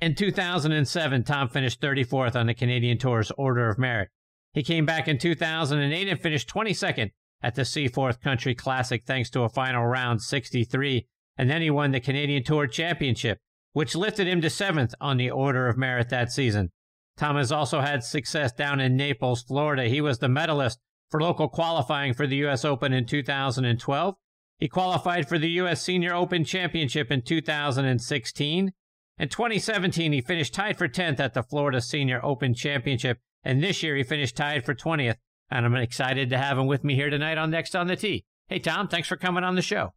In 2007, Tom finished 34th on the Canadian Tour's Order of Merit. He came back in 2008 and finished 22nd at the Seaforth Country Classic thanks to a final round 63, and then he won the Canadian Tour Championship, which lifted him to seventh on the Order of Merit that season. Tom has also had success down in Naples, Florida. He was the medalist for local qualifying for the U.S. Open in 2012. He qualified for the U.S. Senior Open Championship in 2016. In 2017, he finished tied for 10th at the Florida Senior Open Championship, and this year he finished tied for 20th. And I'm excited to have him with me here tonight on Next on the Tee. Hey, Tom, thanks for coming on the show.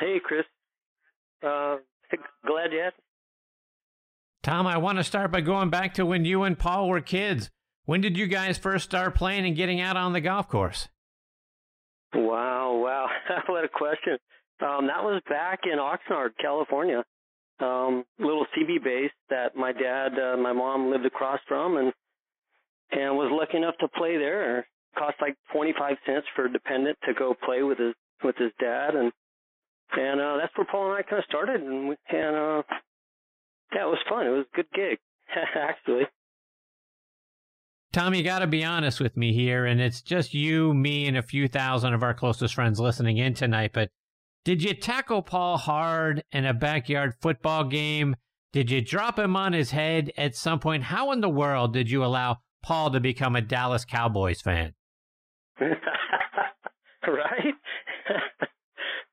Hey, Chris. Uh, glad you asked. Tom, I want to start by going back to when you and Paul were kids. When did you guys first start playing and getting out on the golf course? Wow, wow. what a question. Um, that was back in Oxnard, California. Um, little CB base that my dad, uh, my mom lived across from and, and was lucky enough to play there. Cost like 25 cents for a dependent to go play with his, with his dad. And, and, uh, that's where Paul and I kind of started. And, we, and, uh, yeah, it was fun. It was a good gig, actually. Tom, you got to be honest with me here, and it's just you, me, and a few thousand of our closest friends listening in tonight. But did you tackle Paul hard in a backyard football game? Did you drop him on his head at some point? How in the world did you allow Paul to become a Dallas Cowboys fan? right?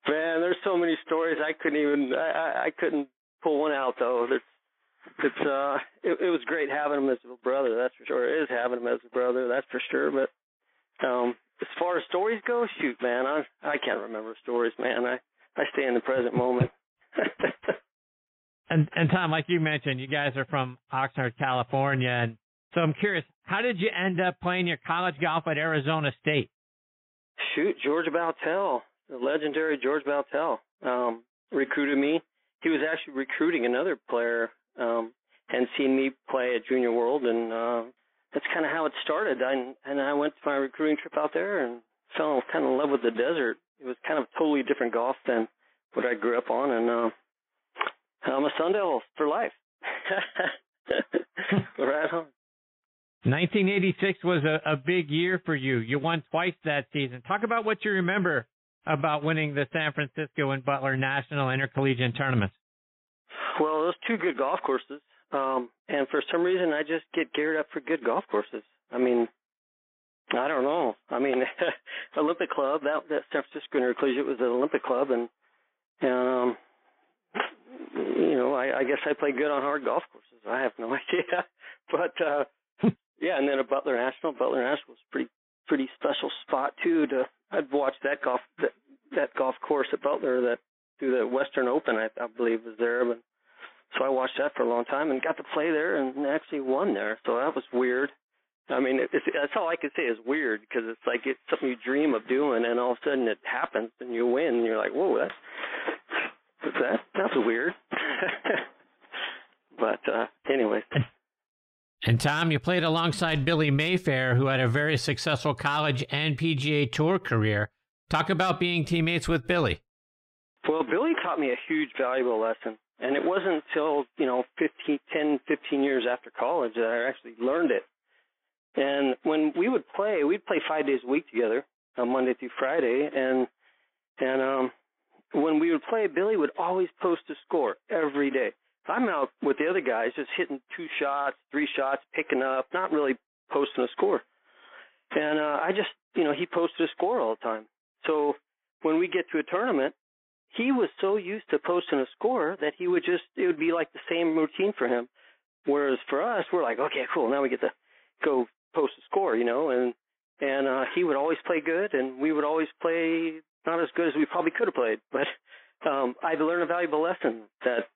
Man, there's so many stories I couldn't even I, I, I couldn't pull one out though. There's it's uh it, it was great having him as a brother, that's for sure. It is having him as a brother, that's for sure. But um as far as stories go, shoot, man, I I can't remember stories, man. I I stay in the present moment. and and Tom, like you mentioned, you guys are from Oxnard, California, and so I'm curious, how did you end up playing your college golf at Arizona State? Shoot, George Baltell, the legendary George Baltell, um, recruited me. He was actually recruiting another player um, and seen me play at Junior World, and uh, that's kind of how it started. I, and I went to my recruiting trip out there and fell kind of in love with the desert. It was kind of totally different golf than what I grew up on, and uh, I'm a Sun Devil for life. right on. 1986 was a, a big year for you. You won twice that season. Talk about what you remember about winning the San Francisco and Butler National Intercollegiate Tournaments. Well, those two good golf courses. Um, and for some reason, I just get geared up for good golf courses. I mean, I don't know. I mean, Olympic Club that that San Francisco Intercollegiate was an Olympic club, and and um, you know, I, I guess I play good on hard golf courses. I have no idea, but uh, yeah. And then a Butler National. Butler National was pretty pretty special spot too. To I'd watch that golf that that golf course at Butler that through the Western Open, I, I believe was there, but so I watched that for a long time and got to play there and actually won there. So that was weird. I mean, it's, that's all I can say is weird because it's like it's something you dream of doing, and all of a sudden it happens and you win, and you're like, whoa, that's that that's weird. but uh anyways. And Tom, you played alongside Billy Mayfair, who had a very successful college and PGA Tour career. Talk about being teammates with Billy. Well, Billy taught me a huge valuable lesson. And it wasn't until, you know, 15, 10, 15 years after college that I actually learned it. And when we would play, we'd play five days a week together, uh, Monday through Friday. And, and, um, when we would play, Billy would always post a score every day. I'm out with the other guys just hitting two shots, three shots, picking up, not really posting a score. And, uh, I just, you know, he posted a score all the time. So when we get to a tournament, he was so used to posting a score that he would just it would be like the same routine for him. Whereas for us, we're like, okay, cool, now we get to go post a score, you know, and and uh, he would always play good, and we would always play not as good as we probably could have played. But um, I've learned a valuable lesson that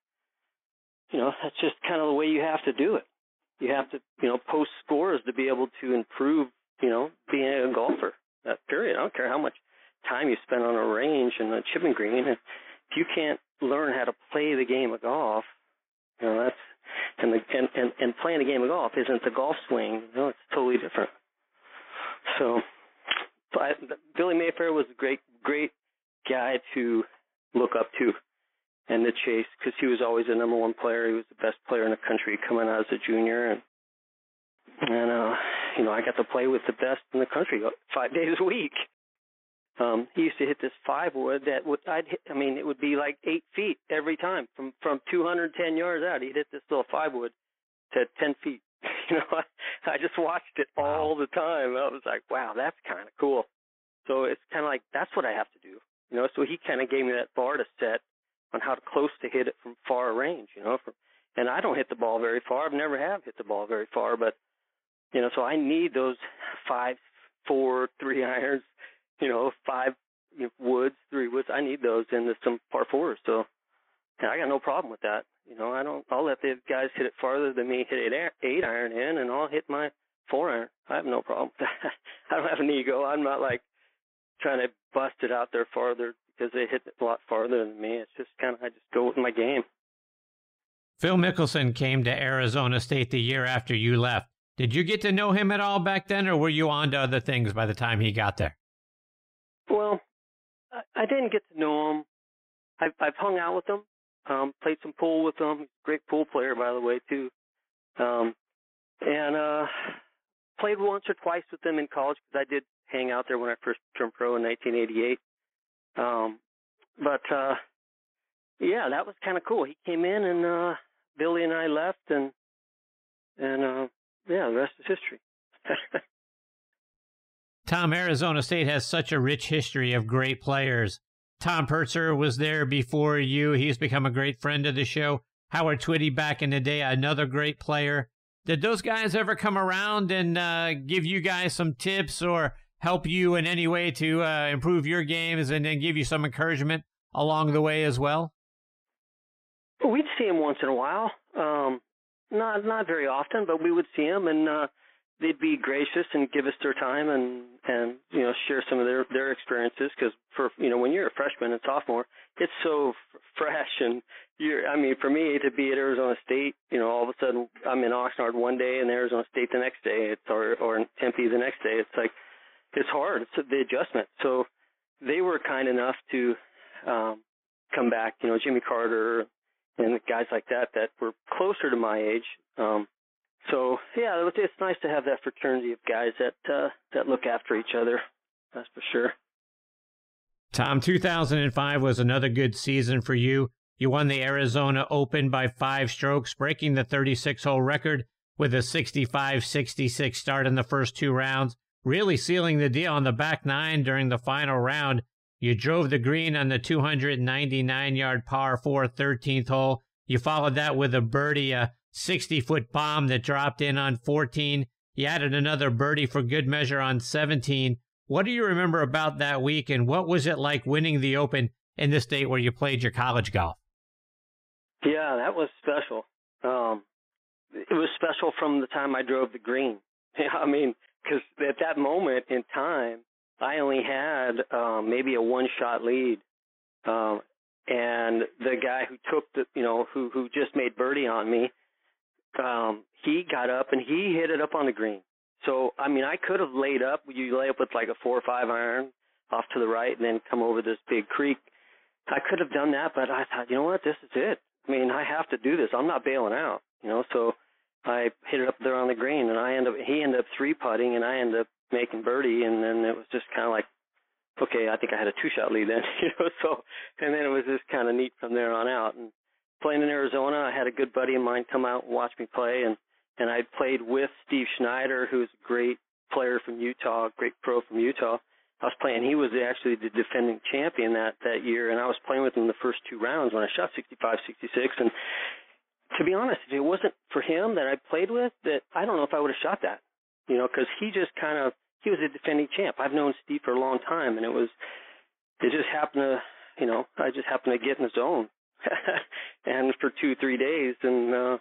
you know that's just kind of the way you have to do it. You have to you know post scores to be able to improve you know being a golfer. That period. I don't care how much time you spend on a range and a chipping green. If you can't learn how to play the game of golf, you know that's and the and and, and playing a game of golf isn't the golf swing. You know, it's totally different. So, so I, Billy Mayfair was a great great guy to look up to and the chase because he was always the number one player. He was the best player in the country coming out as a junior, and and uh, you know I got to play with the best in the country five days a week. Um, he used to hit this five wood that would I'd hit, I mean it would be like eight feet every time from from 210 yards out. He'd hit this little five wood to 10 feet. You know, I, I just watched it all the time. I was like, wow, that's kind of cool. So it's kind of like that's what I have to do. You know, so he kind of gave me that bar to set on how close to hit it from far range. You know, from and I don't hit the ball very far. I've never have hit the ball very far, but you know, so I need those five, four, three irons you know, five you know, woods, three woods. I need those in the, some par fours. So and I got no problem with that. You know, I don't. I'll let the guys hit it farther than me hit it eight iron in, and I'll hit my four iron. I have no problem. I don't have an ego. I'm not like trying to bust it out there farther because they hit it a lot farther than me. It's just kind of I just go with my game. Phil Mickelson came to Arizona State the year after you left. Did you get to know him at all back then, or were you on to other things by the time he got there? Well, I, I didn't get to know him. I've, I've hung out with him, um, played some pool with him. Great pool player, by the way, too. Um, and uh, played once or twice with him in college because I did hang out there when I first turned pro in 1988. Um, but uh, yeah, that was kind of cool. He came in and uh, Billy and I left, and and uh, yeah, the rest is history. Tom, Arizona State has such a rich history of great players. Tom Purtzer was there before you. He's become a great friend of the show. Howard Twitty back in the day, another great player. Did those guys ever come around and uh, give you guys some tips or help you in any way to uh, improve your games and then give you some encouragement along the way as well? We'd see him once in a while. Um, not not very often, but we would see him, and uh, they'd be gracious and give us their time and and you know share some of their their experiences because for you know when you're a freshman and sophomore it's so f- fresh and you're I mean for me to be at Arizona State you know all of a sudden I'm in Oxnard one day and Arizona State the next day it's or or Tempe the next day it's like it's hard it's the adjustment so they were kind enough to um come back you know Jimmy Carter and guys like that that were closer to my age um so yeah, it's nice to have that fraternity of guys that uh, that look after each other. That's for sure. Tom, 2005 was another good season for you. You won the Arizona Open by five strokes, breaking the 36 hole record with a 65 66 start in the first two rounds, really sealing the deal on the back nine during the final round. You drove the green on the 299 yard par 4 13th hole. You followed that with a birdie, a 60 foot bomb that dropped in on 14. You added another birdie for good measure on 17. What do you remember about that week, and what was it like winning the Open in the state where you played your college golf? Yeah, that was special. Um, it was special from the time I drove the green. I mean, because at that moment in time, I only had um, maybe a one-shot lead, um, and the guy who took the, you know, who who just made birdie on me, um, he got up and he hit it up on the green. So I mean, I could have laid up. You lay up with like a four or five iron off to the right, and then come over this big creek. I could have done that, but I thought, you know what, this is it. I mean, I have to do this. I'm not bailing out. You know, so I hit it up there on the green, and I end up he ended up three putting, and I ended up making birdie, and then it was just kind of like, okay, I think I had a two shot lead then, you know. So, and then it was just kind of neat from there on out. And playing in Arizona, I had a good buddy of mine come out and watch me play, and and I played with Steve Schneiter, who's a great player from Utah, great pro from Utah. I was playing. He was actually the defending champion that that year, and I was playing with him the first two rounds when I shot 65, 66. And to be honest, if it wasn't for him that I played with, that I don't know if I would have shot that. You know, because he just kind of he was a defending champ. I've known Steve for a long time, and it was it just happened to you know I just happened to get in the zone, and for two three days, and uh,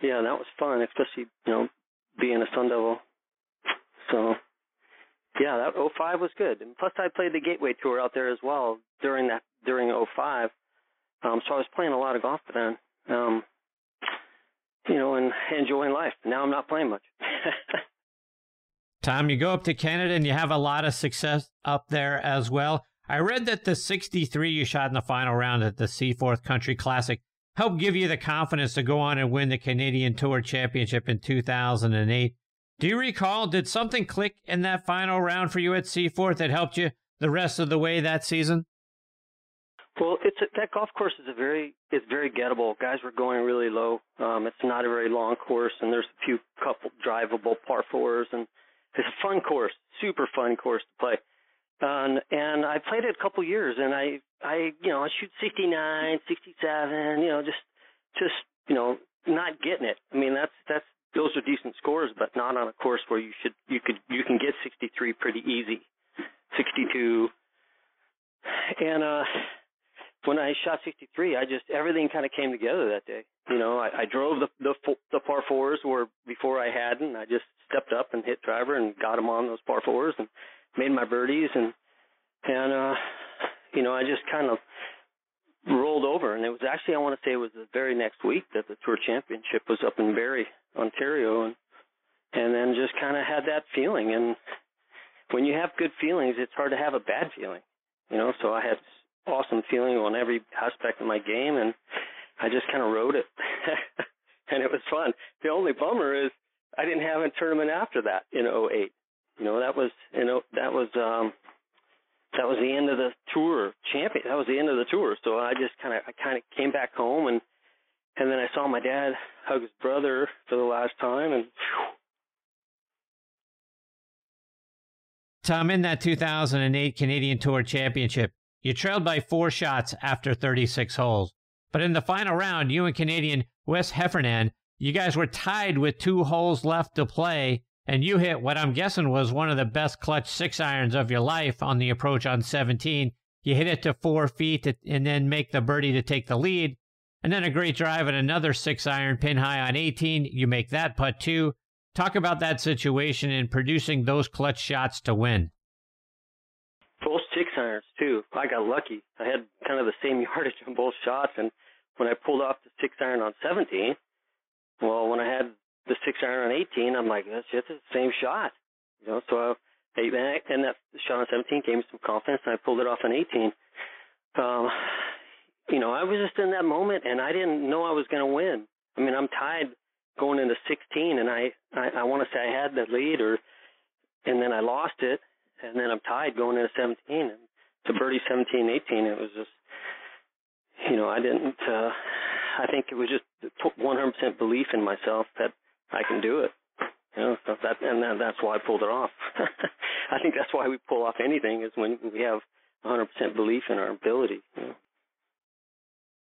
yeah, that was fun, especially you know being a Sun Devil. So yeah, that 05 was good. And plus, I played the Gateway Tour out there as well during that during 05. Um, so I was playing a lot of golf then. Um, you know, and enjoying life. Now I'm not playing much. Tom, you go up to Canada and you have a lot of success up there as well. I read that the 63 you shot in the final round at the Seaforth Country Classic helped give you the confidence to go on and win the Canadian Tour Championship in 2008. Do you recall, did something click in that final round for you at Seaforth that helped you the rest of the way that season? Well, it's a, that golf course is a very it's very gettable. Guys were going really low. Um, it's not a very long course, and there's a few couple drivable par fours, and it's a fun course, super fun course to play. Um, and I played it a couple years, and I I you know I shoot 69, 67, you know just just you know not getting it. I mean that's that's those are decent scores, but not on a course where you should you could you can get 63 pretty easy, 62, and uh when I shot 63, I just everything kind of came together that day. You know, I, I drove the the the par fours where before I hadn't. I just stepped up and hit driver and got them on those par fours and made my birdies and and uh you know I just kind of rolled over and it was actually I want to say it was the very next week that the tour championship was up in Barrie, Ontario and and then just kind of had that feeling and when you have good feelings it's hard to have a bad feeling you know so I had awesome feeling on every aspect of my game, and I just kind of rode it, and it was fun. The only bummer is I didn't have a tournament after that in 08. You know, that was you know that was um that was the end of the tour champion. That was the end of the tour. So I just kind of I kind of came back home and and then I saw my dad hug his brother for the last time and. Tom, in that 2008 Canadian Tour Championship, you trailed by four shots after 36 holes. But in the final round, you and Canadian Wes Heffernan, you guys were tied with two holes left to play, and you hit what I'm guessing was one of the best clutch six irons of your life on the approach on 17. You hit it to four feet and then make the birdie to take the lead. And then a great drive and another six iron pin high on 18. You make that putt too. Talk about that situation and producing those clutch shots to win irons too. I got lucky. I had kind of the same yardage on both shots, and when I pulled off the six iron on 17, well, when I had the six iron on 18, I'm like, that's just the same shot, you know. So I, and that shot on 17 gave me some confidence, and I pulled it off on 18. Um, you know, I was just in that moment, and I didn't know I was going to win. I mean, I'm tied going into 16, and I I, I want to say I had the lead, or and then I lost it, and then I'm tied going into 17 and to birdie 17, 18. It was just, you know, I didn't. uh I think it was just 100% belief in myself that I can do it. You know, so that and that, that's why I pulled it off. I think that's why we pull off anything is when we have 100% belief in our ability. You know?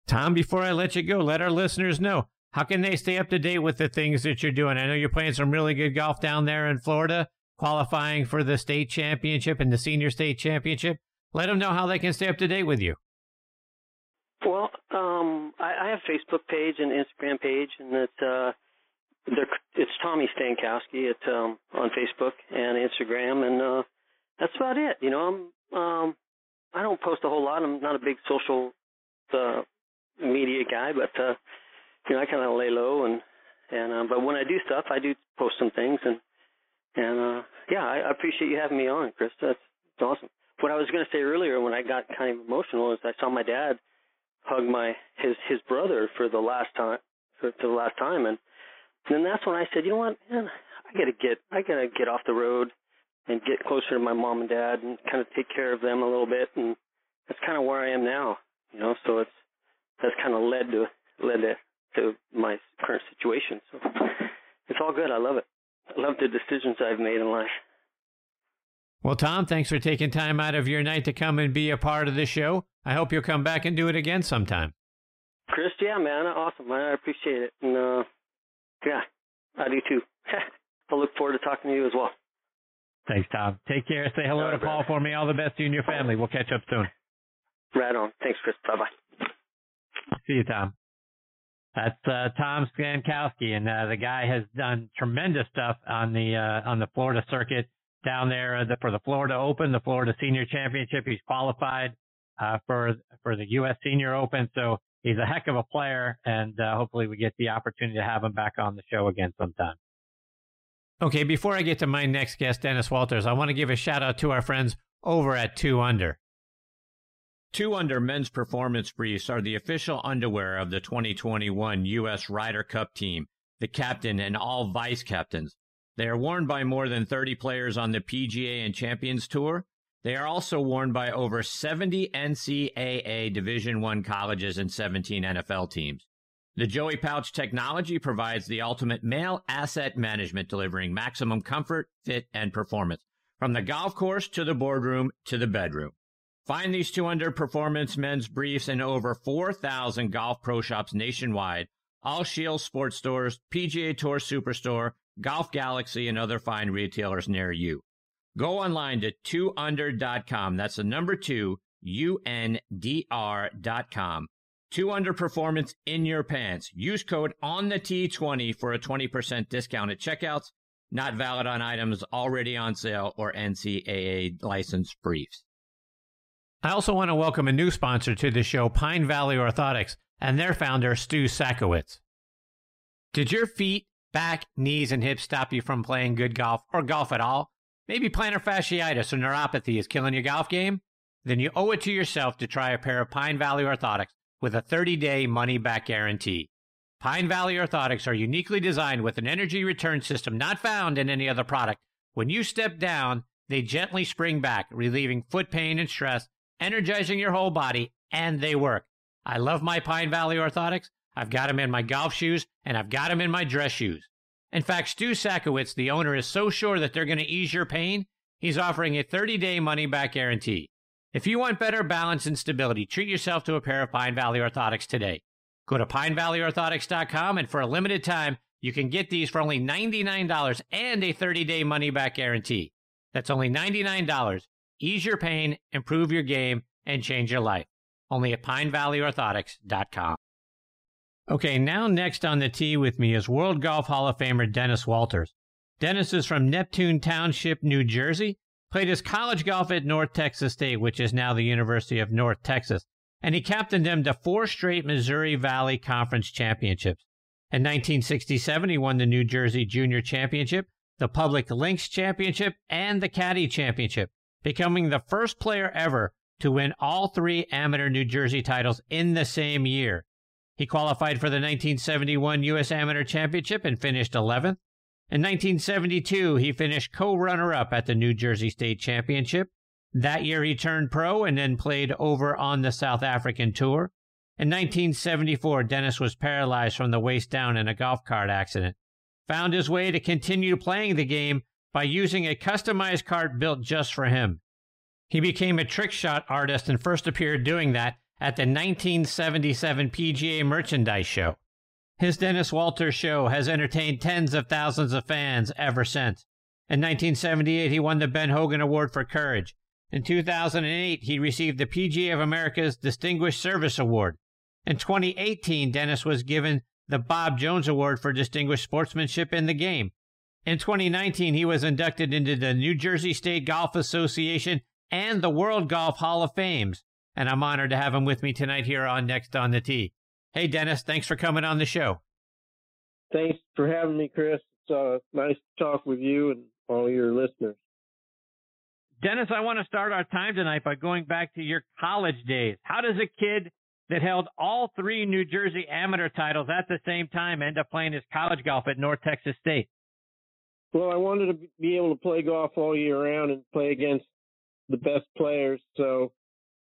Tom, before I let you go, let our listeners know how can they stay up to date with the things that you're doing. I know you're playing some really good golf down there in Florida qualifying for the state championship and the senior state championship. Let them know how they can stay up to date with you. Well, um, I, I have Facebook page and Instagram page, and it's uh, it's Tommy Stankowski at um, on Facebook and Instagram, and uh, that's about it. You know, I'm um, I don't post a whole lot. I'm not a big social uh, media guy, but uh, you know, I kind of lay low and and uh, but when I do stuff, I do post some things and and uh, yeah, I, I appreciate you having me on, Chris. That's, that's awesome. What I was going to say earlier when I got kind of emotional is I saw my dad hug my his his brother for the last time for, for the last time, and then that's when I said, you know what, man, I gotta get I gotta get off the road and get closer to my mom and dad and kind of take care of them a little bit, and that's kind of where I am now, you know. So it's that's kind of led to led to to my current situation. So it's all good. I love it. I love the decisions I've made in life. Well, Tom, thanks for taking time out of your night to come and be a part of the show. I hope you'll come back and do it again sometime. Chris, yeah, man, awesome. man. I appreciate it. And uh, yeah, I do too. I look forward to talking to you as well. Thanks, Tom. Take care. Say hello to Paul for me. All the best to you and your family. We'll catch up soon. Right on. Thanks, Chris. Bye bye. See you, Tom. That's uh, Tom Stankowski, and uh, the guy has done tremendous stuff on the uh, on the Florida circuit down there the, for the Florida Open, the Florida Senior Championship. He's qualified uh, for for the U.S. Senior Open, so he's a heck of a player, and uh, hopefully we get the opportunity to have him back on the show again sometime. Okay, before I get to my next guest, Dennis Walters, I want to give a shout out to our friends over at Two Under. Two Under men's performance briefs are the official underwear of the 2021 U.S. Ryder Cup team, the captain and all vice captains. They are worn by more than 30 players on the PGA and Champions Tour. They are also worn by over 70 NCAA Division 1 colleges and 17 NFL teams. The Joey Pouch technology provides the ultimate male asset management, delivering maximum comfort, fit, and performance from the golf course to the boardroom to the bedroom. Find these two performance men's briefs in over 4,000 golf pro shops nationwide, all Scheels sports stores, PGA Tour Superstore, Golf Galaxy, and other fine retailers near you. Go online to 2undr.com. That's the number two, U-N-D-R.com Two under performance in your pants. Use code on the T20 for a 20% discount at checkouts. Not valid on items already on sale or NCAA licensed briefs. I also want to welcome a new sponsor to the show, Pine Valley Orthotics, and their founder, Stu Sakowitz. Did your feet, back, knees, and hips stop you from playing good golf or golf at all? Maybe plantar fasciitis or neuropathy is killing your golf game? Then you owe it to yourself to try a pair of Pine Valley Orthotics with a 30 day money back guarantee. Pine Valley Orthotics are uniquely designed with an energy return system not found in any other product. When you step down, they gently spring back, relieving foot pain and stress, energizing your whole body, and they work. I love my Pine Valley Orthotics. I've got them in my golf shoes, and I've got them in my dress shoes. In fact, Stu Sakowitz, the owner, is so sure that they're going to ease your pain, he's offering a 30 day money back guarantee. If you want better balance and stability, treat yourself to a pair of Pine Valley Orthotics today. Go to pinevalleyorthotics.com and for a limited time, you can get these for only $99 and a 30 day money back guarantee. That's only $99. Ease your pain, improve your game, and change your life. Only at pinevalleyorthotics.com. Okay, now next on the tee with me is World Golf Hall of Famer Dennis Walters. Dennis is from Neptune Township, New Jersey, played his college golf at North Texas State, which is now the University of North Texas, and he captained them to four straight Missouri Valley Conference championships. In 1967, he won the New Jersey Junior Championship, the Public Links Championship, and the Caddy Championship, becoming the first player ever to win all three amateur New Jersey titles in the same year. He qualified for the 1971 U.S. Amateur Championship and finished 11th. In 1972, he finished co runner up at the New Jersey State Championship. That year, he turned pro and then played over on the South African Tour. In 1974, Dennis was paralyzed from the waist down in a golf cart accident. Found his way to continue playing the game by using a customized cart built just for him. He became a trick shot artist and first appeared doing that at the 1977 PGA Merchandise Show. His Dennis Walters show has entertained tens of thousands of fans ever since. In 1978, he won the Ben Hogan Award for Courage. In 2008, he received the PGA of America's Distinguished Service Award. In 2018, Dennis was given the Bob Jones Award for Distinguished Sportsmanship in the Game. In 2019, he was inducted into the New Jersey State Golf Association and the World Golf Hall of Fames, and I'm honored to have him with me tonight here on Next on the Tee. Hey, Dennis, thanks for coming on the show. Thanks for having me, Chris. It's uh, nice to talk with you and all your listeners. Dennis, I want to start our time tonight by going back to your college days. How does a kid that held all three New Jersey amateur titles at the same time end up playing his college golf at North Texas State? Well, I wanted to be able to play golf all year round and play against the best players. So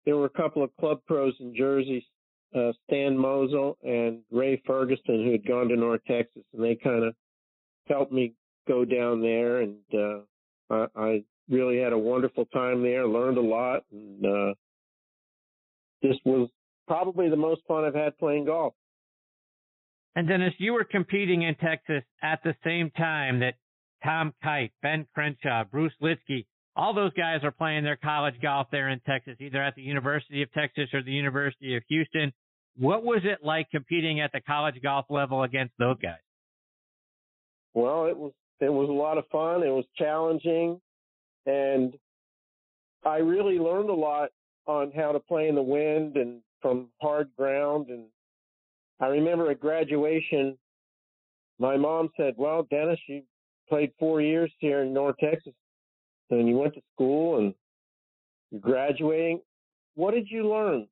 there were a couple of club pros in Jersey uh, Stan Mosel and Ray Ferguson, who had gone to North Texas, and they kind of helped me go down there. And uh, I, I really had a wonderful time there, learned a lot, and uh, this was probably the most fun I've had playing golf. And Dennis, you were competing in Texas at the same time that Tom Kite, Ben Crenshaw, Bruce Lietzke, all those guys are playing their college golf there in Texas, either at the University of Texas or the University of Houston. What was it like competing at the college golf level against those guys? Well, it was it was a lot of fun. It was challenging, and I really learned a lot on how to play in the wind and from hard ground. And I remember at graduation, my mom said, "Well, Dennis, you played four years here in North Texas, and you went to school and you're graduating. What did you learn?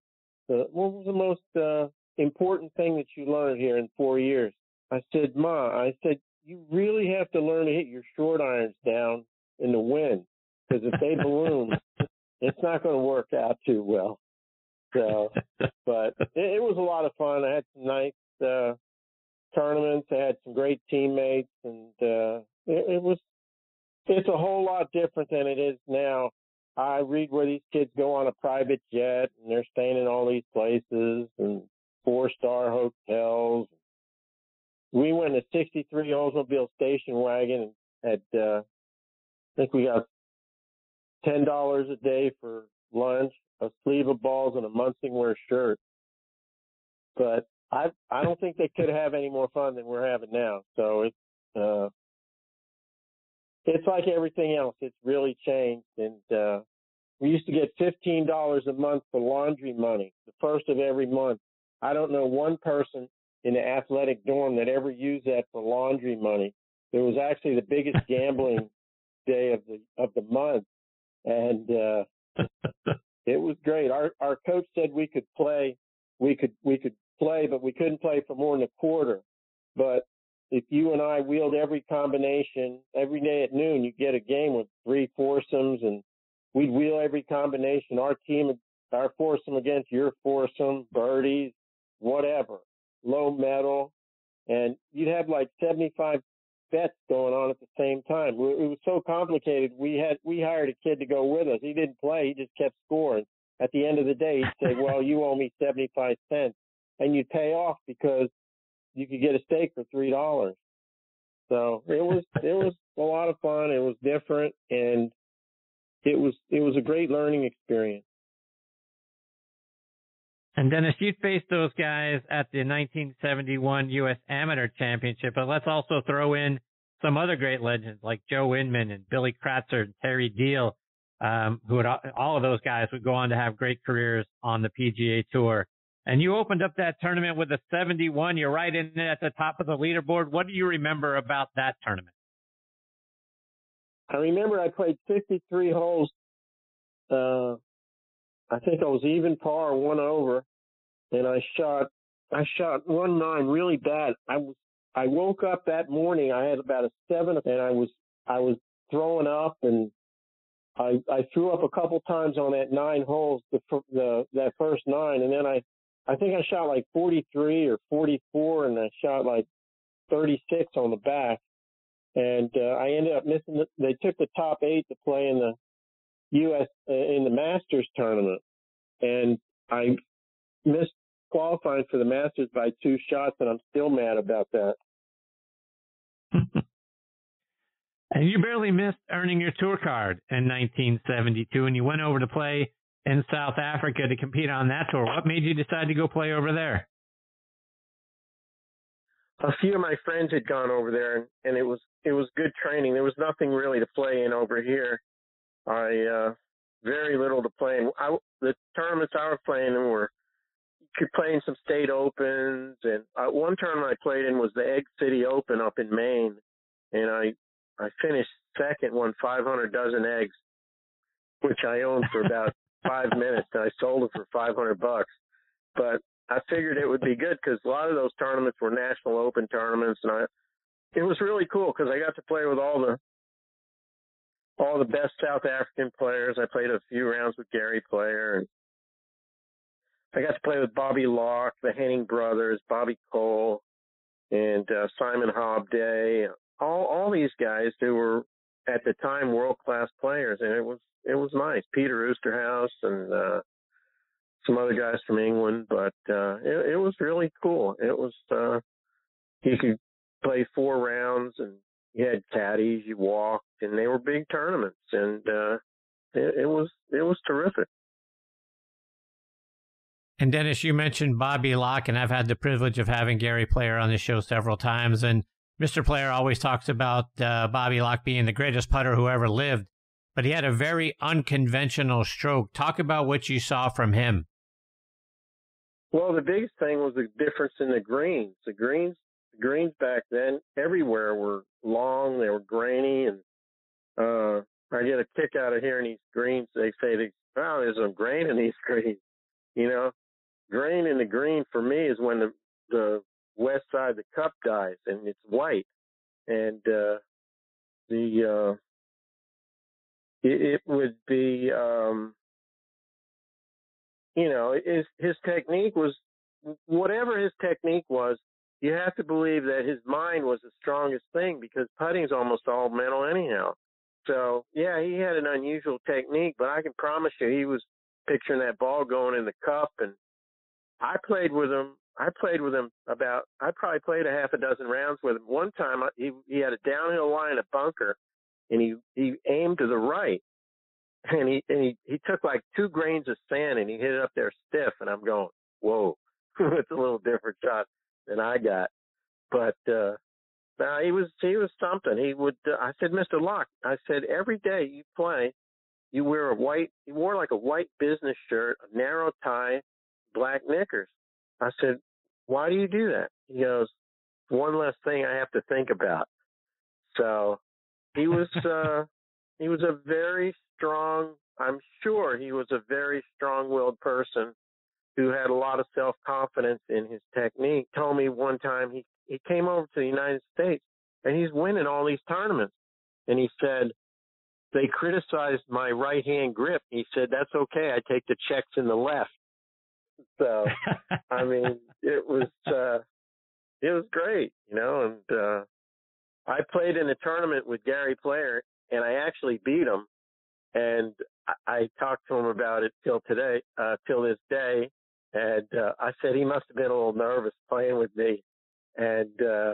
What was the most uh, important thing that you learned here in four years?" I said, "Ma, I said you really have to learn to hit your short irons down in the wind because if they balloon, it's not going to work out too well." So, but it, it was a lot of fun. I had some nice uh, tournaments. I had some great teammates, and uh, it, it was. It's a whole lot different than it is now. I read where these kids go on a private jet and they're staying in all these places and four star hotels. We went a 63 Oldsmobile station wagon and had, uh, I think we got $10 a day for lunch, a sleeve of balls and a Munsingwear shirt. But I, I don't think they could have any more fun than we're having now. So it's, uh, it's like everything else. It's really changed. And, uh, we used to get $15 a month for laundry money, the first of every month. I don't know one person in the athletic dorm that ever used that for laundry money. It was actually the biggest gambling day of the, of the month. And, uh, it was great. Our, our coach said we could play, we could, we could play, but we couldn't play for more than a quarter. But if you and I wheeled every combination every day at noon, you get a game with three foursomes and we'd wheel every combination. Our team, our foursome against your foursome, birdies, whatever, low medal. And you'd have like 75 bets going on at the same time. It was so complicated. We had, we hired a kid to go with us. He didn't play. He just kept scoring. At the end of the day, he'd say, well, you owe me 75 cents and you'd pay off because you could get a steak for three dollars. So it was it was a lot of fun. It was different, and it was it was a great learning experience. And Dennis, you faced those guys at the 1971 U.S. Amateur Championship, but let's also throw in some other great legends like Joe Inman and Billy Kratzert and Terry Diehl, um, who would all of those guys would go on to have great careers on the PGA Tour. And you opened up that tournament with a 71. You're right in at the top of the leaderboard. What do you remember about that tournament? I remember I played 53 holes. Uh, I think I was even par, one over, and I shot. I shot one nine really bad. I was. I woke up that morning. I had about a seven, and I was. I was throwing up, and I I threw up a couple times on that nine holes, the the that first nine, and then I I think I shot like 43 or 44, and I shot like 36 on the back. And uh, I ended up missing. The, they took the top eight to play in the U.S. Uh, in the Masters tournament, and I missed qualifying for the Masters by two shots, and I'm still mad about that. and you barely missed earning your tour card in 1972, and you went over to play in South Africa to compete on that tour. What made you decide to go play over there? A few of my friends had gone over there, and, it was it was good training. There was nothing really to play in over here. I uh, very little to play in. I, the tournaments I was playing in were could play in some state opens, and uh, one tournament I played in was the Egg City Open up in Maine, and I I finished second, won 500 dozen eggs, which I owned for about five minutes and I sold it for 500 bucks. But I figured it would be good because a lot of those tournaments were national open tournaments and I, it was really cool because I got to play with all the, all the best South African players. I played a few rounds with Gary Player and I got to play with Bobby Locke, the Henning brothers, Bobby Cole, and uh, Simon Hobday, all all these guys who were at the time world class players, and it was it was nice. Peter Oosterhuis and uh, some other guys from England, but uh, it, it was really cool. It was uh, you could play four rounds and you had caddies, you walked, and they were big tournaments, and uh, it, it was it was terrific. And Dennis, you mentioned Bobby Locke, and I've had the privilege of having Gary Player on the show several times. And Mr. Player always talks about uh, Bobby Locke being the greatest putter who ever lived, but he had a very unconventional stroke. Talk about what you saw from him. Well, the biggest thing was the difference in the greens. The greens, the greens back then everywhere were long, they were grainy, and uh, I get a kick out of hearing these greens. They say, they, "Wow, there's some grain in these greens." You know, grain in the green for me is when the the west side of the cup dies and it's white, and uh, the uh, it, it would be um, you know his his technique was whatever his technique was. You have to believe that his mind was the strongest thing because putting is almost all mental anyhow. So yeah, he had an unusual technique, but I can promise you he was picturing that ball going in the cup and I played with him. I played with him about. I probably played a half a dozen rounds with him. One time, he he had a downhill line, a bunker, and he he aimed to the right, and he and he he took like two grains of sand and he hit it up there stiff, and I'm going, whoa, it's a little different shot than I got, but. uh now he was he was something. He would. Uh, I said, Mister Locke. I said every day you play, you wear a white. He wore like a white business shirt, a narrow tie, black knickers. I said, why do you do that? He goes, one less thing I have to think about. So he was, uh, he was a very strong, I'm sure he was a very strong willed person who had a lot of self confidence in his technique. Told me one time he, he came over to the United States and he's winning all these tournaments. And he said, they criticized my right hand grip. He said, that's okay. I take the checks in the left. So, I mean, it was uh, it was great, you know. And uh, I played in a tournament with Gary Player, and I actually beat him. And I, I talked to him about it till today, uh, till this day. And uh, I said he must have been a little nervous playing with me. And uh,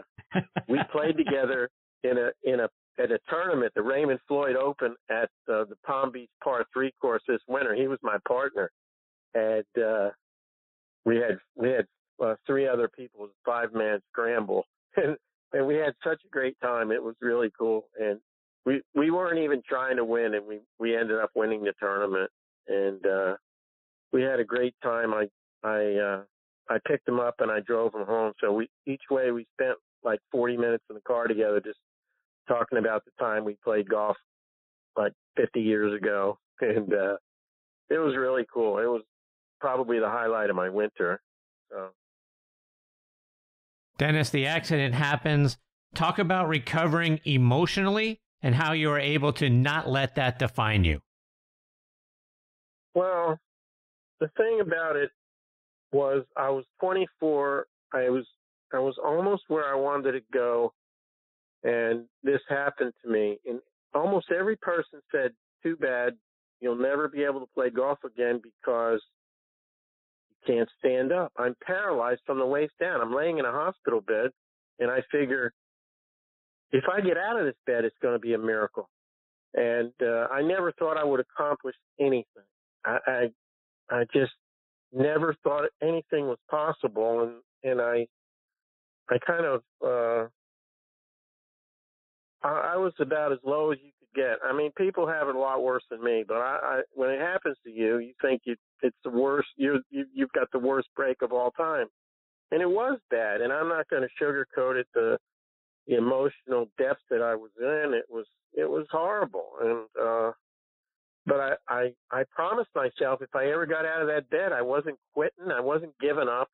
we played together in a in a at a tournament, the Raymond Floyd Open at uh, the Palm Beach Par Three course this winter. He was my partner, and uh, we had we had uh, three other people, five man scramble, and and we had such a great time. It was really cool, and we we weren't even trying to win, and we we ended up winning the tournament, and uh, we had a great time. I I uh, I picked him up and I drove him home. So we each way we spent like 40 minutes in the car together, just talking about the time we played golf like 50 years ago, and uh, it was really cool. It was probably the highlight of my winter. So. Dennis, the accident happens. Talk about recovering emotionally and how you were able to not let that define you. Well, the thing about it was I was 24. I was I was almost where I wanted to go, and this happened to me. And almost every person said, "Too bad, you'll never be able to play golf again because can't stand up. I'm paralyzed from the waist down. I'm laying in a hospital bed, and I figure if I get out of this bed, it's going to be a miracle. And uh, I never thought I would accomplish anything. I, I I just never thought anything was possible, and and I I kind of uh, I, I was about as low as you get. I mean, people have it a lot worse than me, but I, I when it happens to you, you think you it's the worst. You, you you've got the worst break of all time, and it was bad. And I'm not going to sugarcoat it. The the emotional depth that I was in, it was it was horrible. And uh, but I I I promised myself if I ever got out of that bed, I wasn't quitting. I wasn't giving up,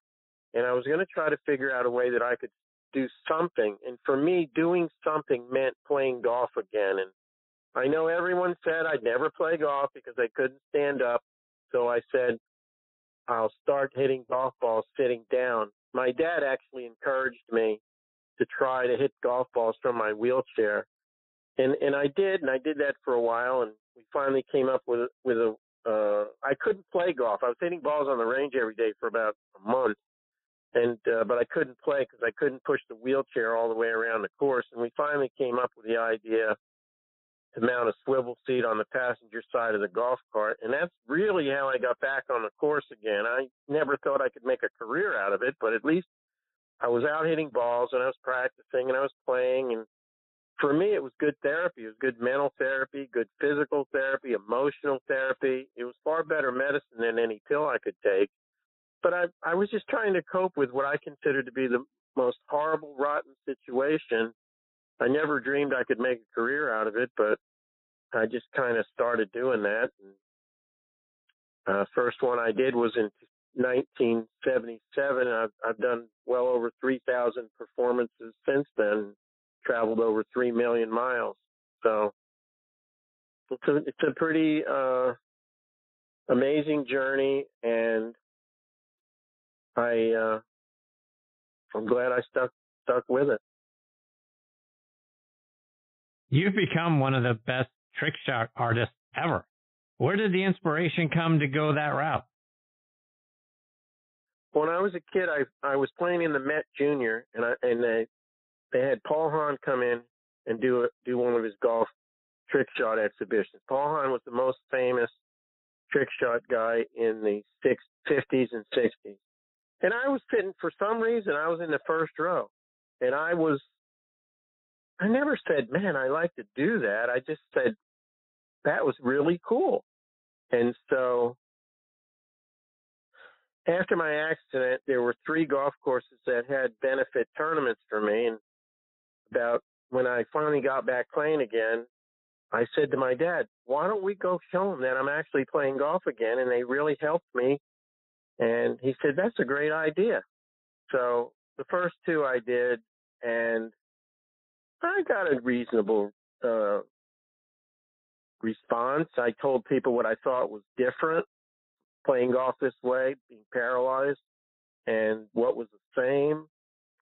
and I was going to try to figure out a way that I could do something. And for me, doing something meant playing golf again. And I know everyone said I'd never play golf because I couldn't stand up. So I said, I'll start hitting golf balls sitting down. My dad actually encouraged me to try to hit golf balls from my wheelchair. And and I did, and I did that for a while, and we finally came up with with a. Uh, I couldn't play golf. I was hitting balls on the range every day for about a month, and uh, but I couldn't play because I couldn't push the wheelchair all the way around the course. And we finally came up with the idea to mount a swivel seat on the passenger side of the golf cart, and that's really how I got back on the course again. I never thought I could make a career out of it, but at least I was out hitting balls and I was practicing and I was playing and for me it was good therapy. It was good mental therapy, good physical therapy, emotional therapy. It was far better medicine than any pill I could take. But I I was just trying to cope with what I considered to be the most horrible, rotten situation. I never dreamed I could make a career out of it, but I just kind of started doing that. And, uh, first one I did was in 1977. I've, I've done well over 3,000 performances since then, traveled over 3 million miles. So it's a, it's a pretty uh, amazing journey, and I uh, I'm glad I stuck stuck with it. You've become one of the best trick shot artist ever. Where did the inspiration come to go that route? when I was a kid, I I was playing in the Met Junior, and I and they they had Paul Hahn come in and do a, do one of his golf trick shot exhibitions. Paul Hahn was the most famous trick shot guy in the six, 50s and 60s. And I was sitting for some reason I was in the first row, and I was I never said, "Man, I like to do that." I just said that was really cool. And so after my accident, there were three golf courses that had benefit tournaments for me. And about when I finally got back playing again, I said to my dad, why don't we go show them that I'm actually playing golf again? And they really helped me. And he said, that's a great idea. So the first two I did, and I got a reasonable uh, response. I told people what I thought was different playing golf this way, being paralyzed, and what was the same,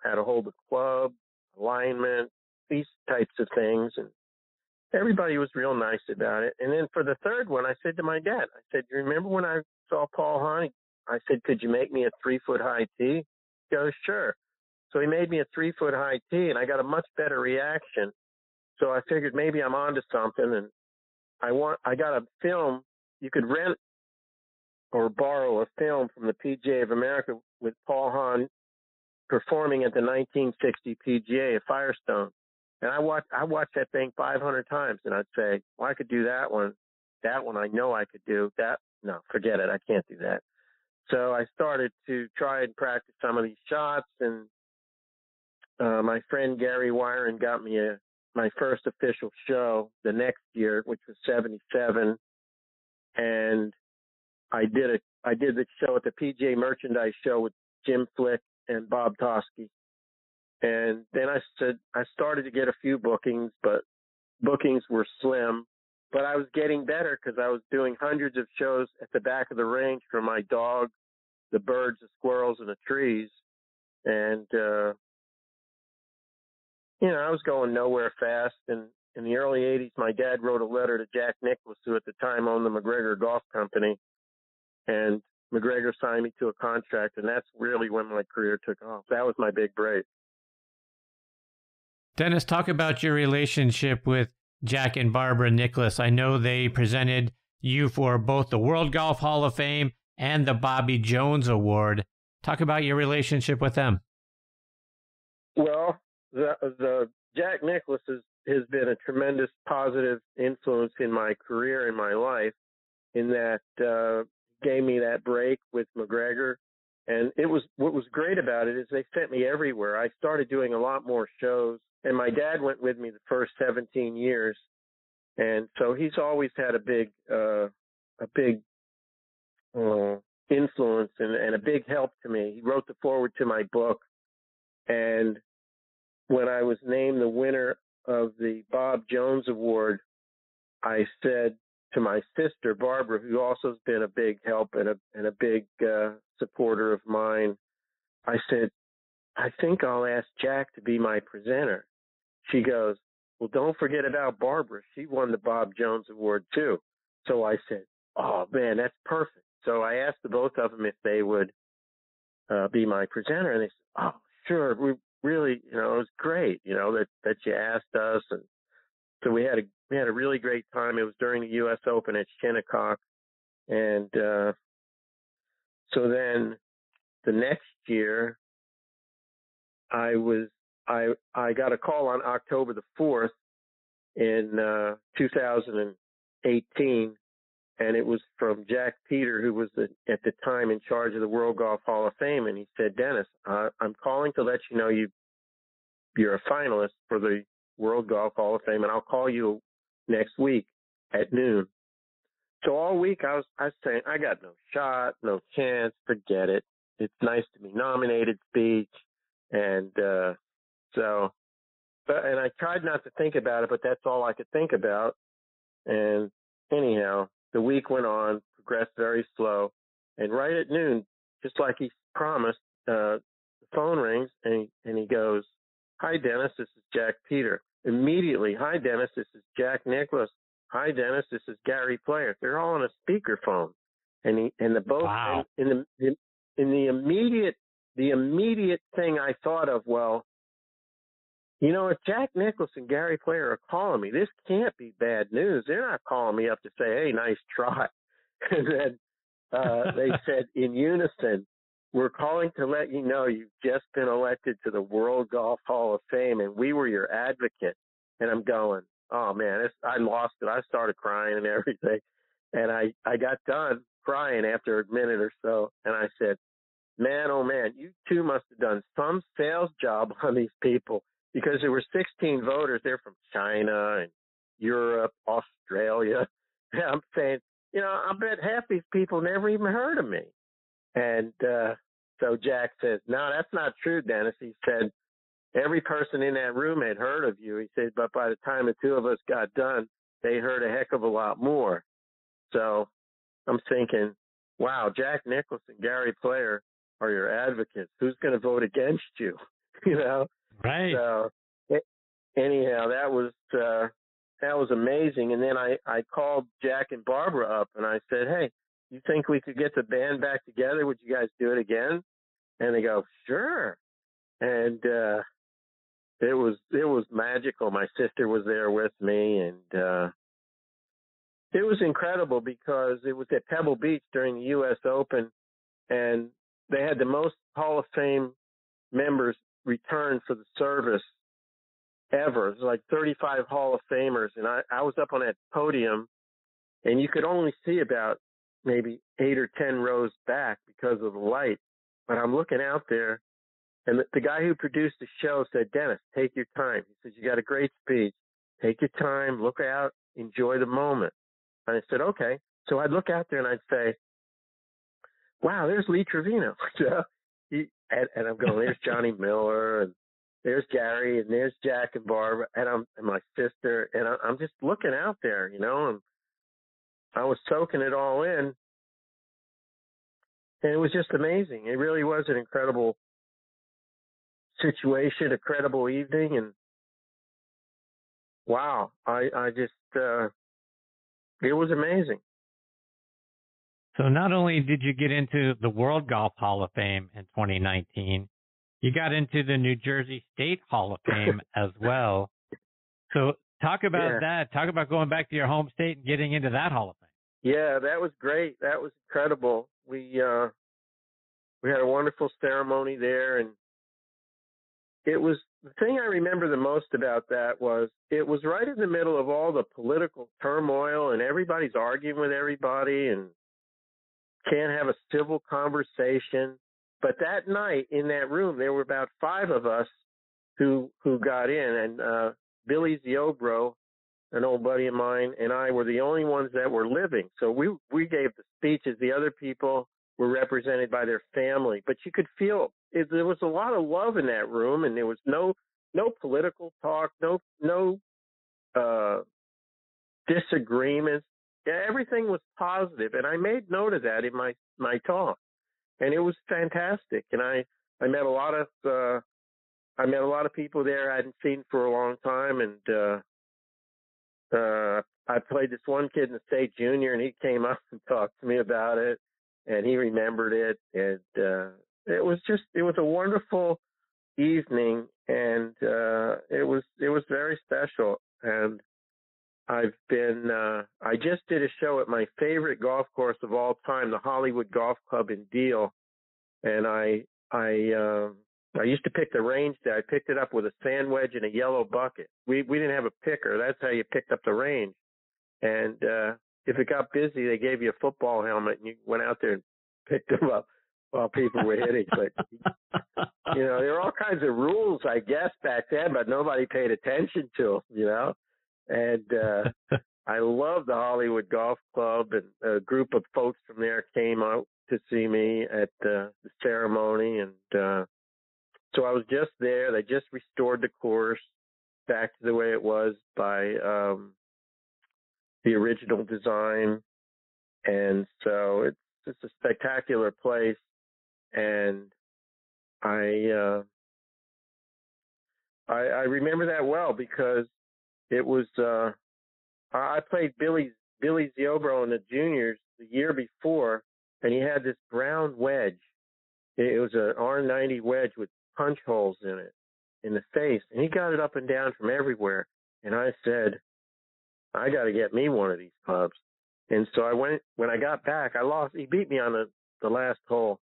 how to hold the club, alignment, these types of things. And everybody was real nice about it. And then for the third one, I said to my dad, I said, you remember when I saw Paul Hahn? I said, could you make me a three foot high tee? He goes, sure. So he made me a three foot high tee and I got a much better reaction. So I figured maybe I'm onto something and I want, I got a film you could rent or borrow a film from the PGA of America with Paul Hahn performing at the 1960 PGA at Firestone. And I watched I watched that thing 500 times, and I'd say, "Well, I could do that one. That one I know I could do. That no, forget it. I can't do that." So I started to try and practice some of these shots, and uh, my friend Gary Wiren got me a my first official show the next year, which was '77, and I did a I did the show at the PGA Merchandise Show with Jim Flick and Bob Toski, and then I said I started to get a few bookings, but bookings were slim. But I was getting better because I was doing hundreds of shows at the back of the range for my dog, the birds, the squirrels, and the trees, and uh, you know I was going nowhere fast. And in the early '80s, my dad wrote a letter to Jack Nicklaus, who at the time owned the MacGregor Golf Company, and MacGregor signed me to a contract, and that's really when my career took off. That was my big break. Dennis, talk about your relationship with Jack and Barbara Nicklaus. I know they presented you for both the World Golf Hall of Fame and the Bobby Jones Award. Talk about your relationship with them. Well, the, the Jack Nicklaus has, has been a tremendous positive influence in my career in my life. In that uh, gave me that break with MacGregor, And it was what was great about it is they sent me everywhere. I started doing a lot more shows, and my dad went with me the first 17 years, and so he's always had a big, uh, a big uh, influence and, and a big help to me. He wrote the foreword to my book, and when I was named the winner of the Bob Jones Award, I said to my sister Barbara, who also has been a big help and a and a big uh, supporter of mine. I said, I think I'll ask Jack to be my presenter. She goes, Well, don't forget about Barbara. She won the Bob Jones Award too. So I said, Oh man, that's perfect. So I asked the both of them if they would uh, be my presenter?" And they said, "Oh, sure. We really, you know, it was great. You know that that you asked us, and so we had a we had a really great time. It was during the U.S. Open at Shinnecock, and uh, so then the next year, I was I I got a call on October the fourth in uh, 2018, and it was from Jack Peter, who was the, at the time in charge of the World Golf Hall of Fame, and he said, "Dennis, uh, I'm calling to let you know you you're a finalist for the World Golf Hall of Fame, and I'll call you next week at noon." So all week I was I was saying I got no shot, no chance, forget it. It's nice to be nominated speech, and uh, so but and I tried not to think about it, but that's all I could think about. And anyhow, the week went on, progressed very slow, and right at noon, just like he promised, uh, the phone rings and he, and he goes, "Hi, Dennis. This is Jack Peter." Immediately, "Hi, Dennis. This is Jack Nicklaus." "Hi, Dennis. This is Gary Player." They're all on a speakerphone, and he and the both wow. in the in, in the immediate the immediate thing I thought of, well, you know, if Jack Nicklaus, and Gary Player are calling me, this can't be bad news. They're not calling me up to say, "Hey, nice try," and then uh, they said in unison, "We're calling to let you know you've just been elected to the World Golf Hall of Fame, and we were your advocate." And I'm going, "Oh man, it's, I lost it. I started crying and everything." And I I got done crying after a minute or so, and I said, "Man, oh man, you two must have done some sales job on these people." Because there were 16 voters. They're from China and Europe, Australia. And I'm saying, you know, I bet half these people never even heard of me. And uh, so Jack says, no, that's not true, Dennis. He said, every person in that room had heard of you. He said, but by the time the two of us got done, they heard a heck of a lot more. So I'm thinking, wow, Jack Nicklaus, Gary Player are your advocates. Who's going to vote against you? You know? Right. So anyhow, that was uh, that was amazing. And then I I called Jack and Barbara up and I said, hey, you think we could get the band back together? Would you guys do it again? And they go, sure. And uh, it was it was magical. My sister was there with me, and uh, it was incredible because it was at Pebble Beach during the U.S. Open, and they had the most Hall of Fame members return for the service ever. There's like 35 Hall of Famers, and I, I was up on that podium, and you could only see about maybe eight or 10 rows back because of the light. But I'm looking out there, and the, the guy who produced the show said, Dennis, take your time. He says, You got a great speech. Take your time, look out, enjoy the moment. And I said, Okay. So I'd look out there and I'd say, Wow, there's Lee Trevino. and, and I'm going, there's Johnny Miller and there's Gary and there's Jack and Barbara and I'm and my sister and I, I'm just looking out there, you know, and I was soaking it all in, and it was just amazing. It really was an incredible situation, a credible evening, and wow, I I just uh, it was amazing. So not only did you get into the World Golf Hall of Fame in 2019, you got into the New Jersey State Hall of Fame as well. So talk about Yeah. that. Talk about going back to your home state and getting into that Hall of Fame. Yeah, that was great. That was incredible. We uh we had a wonderful ceremony there and it was the thing I remember the most about that was it was right in the middle of all the political turmoil and everybody's arguing with everybody and can't have a civil conversation. But that night in that room there were about five of us who who got in and uh Billy Ziobro an old buddy of mine and I were the only ones that were living. So we we gave the speeches. The other people were represented by their family, but you could feel it, there was a lot of love in that room, and there was no no political talk, no no uh, disagreements. Everything was positive, and I made note of that in my my talk, and it was fantastic. And I I met a lot of uh, I met a lot of people there I hadn't seen for a long time, and uh, uh, I played this one kid in the state junior, and he came up and talked to me about it, and he remembered it, and uh, it was just it was a wonderful evening, and uh, it was it was very special. And I've been uh, I just did a show at my favorite golf course of all time, the Hollywood Golf Club in Deal, and I I uh, I used to pick the range there. I picked it up with a sand wedge and a yellow bucket. We we didn't have a picker. That's how you picked up the range. And uh if it got busy, they gave you a football helmet and you went out there and picked them up while people were hitting. But you know, there were all kinds of rules, I guess, back then, but nobody paid attention to them. You know, and uh I love the Hollywood Golf Club, and a group of folks from there came out to see me at uh, the ceremony, and uh so I was just there. They just restored the course back to the way it was by um, the original design, and so it's just a spectacular place. And I uh, I, I remember that well because it was uh, I played Billy Billy Ziobro in the juniors the year before, and he had this brown wedge. It was an R90 wedge with punch holes in it in the face, and he got it up and down from everywhere. And I said, I got to get me one of these clubs. And so I went when I got back. I lost. He beat me on the the last hole,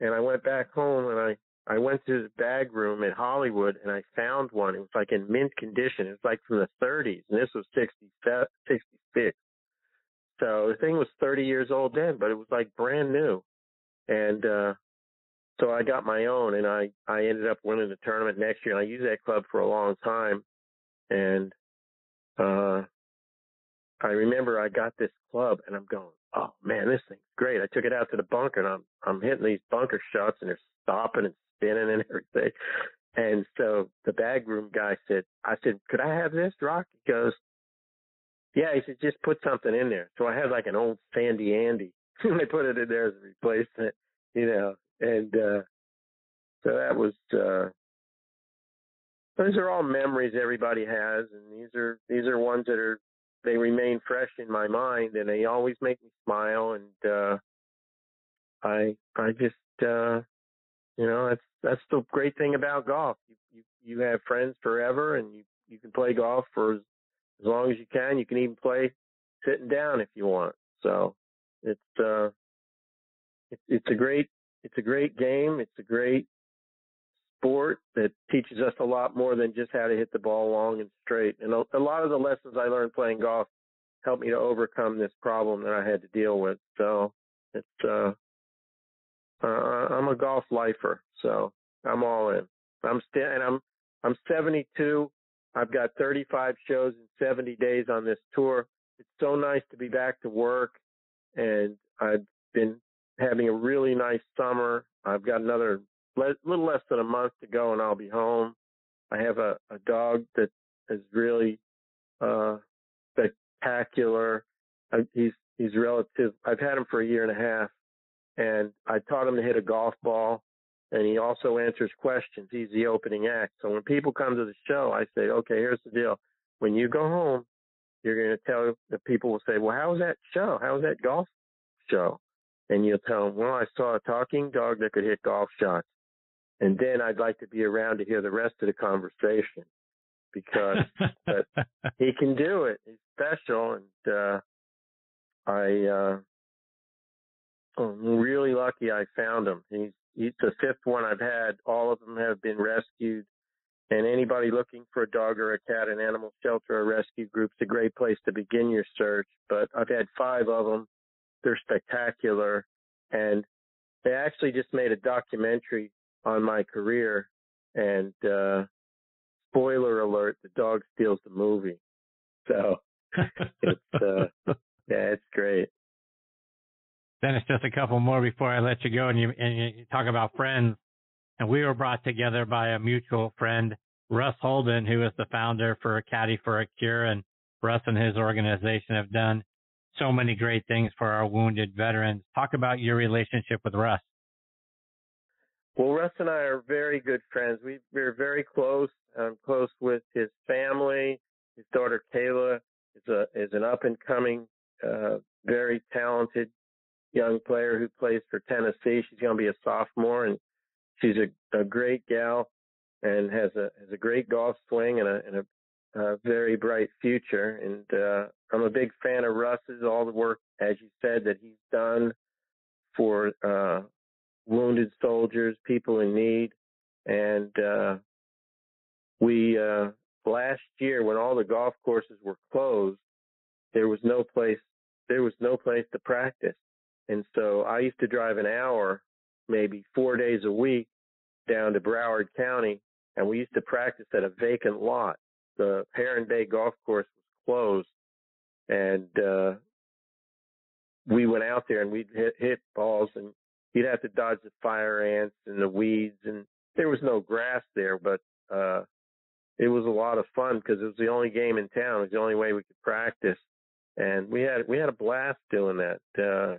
and I went back home and I I went to his bag room at Hollywood and I found one. It was like in mint condition. It was like from the 30s, and this was 66. So the thing was 30 years old then, but it was like brand new. And uh so I got my own, and I I ended up winning the tournament next year. And I used that club for a long time, and uh, I remember I got this club, and I'm going, oh man, this thing's great. I took it out to the bunker, and I'm I'm hitting these bunker shots, and they're stopping and spinning and everything. And so the bag room guy said, I said, could I have this rock? He goes, yeah. He said, just put something in there. So I had like an old Sandy Andy. and I put it in there as a replacement, you know, and uh, so that was uh, those are all memories everybody has, and these are these are ones that are they remain fresh in my mind, and they always make me smile, and uh, I I just uh, you know that's that's the great thing about golf. You you you have friends forever, and you you can play golf for as, as long as you can. You can even play sitting down if you want. So it's uh it's it's a great it's a great game. It's a great sport that teaches us a lot more than just how to hit the ball long and straight. And a, a lot of the lessons I learned playing golf helped me to overcome this problem that I had to deal with. So it's uh, uh I'm a golf lifer, so I'm all in. I'm still and I'm I'm 72. I've got 35 shows in 70 days on this tour. It's so nice to be back to work, and I've been having a really nice summer. I've got another le- little less than a month to go, and I'll be home. I have a, a dog that is really uh, spectacular. I, he's he's relative. I've had him for a year and a half, and I taught him to hit a golf ball, and he also answers questions. He's the opening act. So when people come to the show, I say, okay, here's the deal. When you go home, you're going to tell the people will say, well, how was that show? How was that golf show? and you'll tell them, well, I saw a talking dog that could hit golf shots. And then I'd like to be around to hear the rest of the conversation because but he can do it. He's special. And, uh, I, uh, really lucky I found him. He's, he's the fifth one I've had. All of them have been rescued. And anybody looking for a dog or a cat in animal shelter or rescue group's a great place to begin your search. But I've had five of them they're spectacular. And they actually just made a documentary on my career. And uh, spoiler alert: the dog steals the movie. So it's uh, yeah, it's great. Then it's just a couple more before I let you go, and you and you talk about friends. And we were brought together by a mutual friend, Russ Holden, who is the founder for Caddie for a Cure, and Russ and his organization have done so many great things for our wounded veterans. Talk about your relationship with Russ. Well, Russ and I are very good friends. We, we're very close. I'm close with his family. His daughter Kayla is a is an up and coming, uh, very talented young player who plays for Tennessee. She's going to be a sophomore, and she's a, a great gal and has a has a great golf swing and a, and a, a very bright future. And uh, I'm a big fan of Russ's all the work, as you said, that he's done for uh, wounded soldiers, people in need, and uh, we uh, last year when all the golf courses were closed, there was no place there was no place to practice. And so I used to drive an hour, maybe four days a week, down to Broward County, and we used to practice at a vacant lot. The Heron Bay Golf Course was closed, and uh, we went out there and we'd hit, hit balls, and you'd have to dodge the fire ants and the weeds, and there was no grass there, but uh, it was a lot of fun because it was the only game in town. It was the only way we could practice, and we had we had a blast doing that. Uh,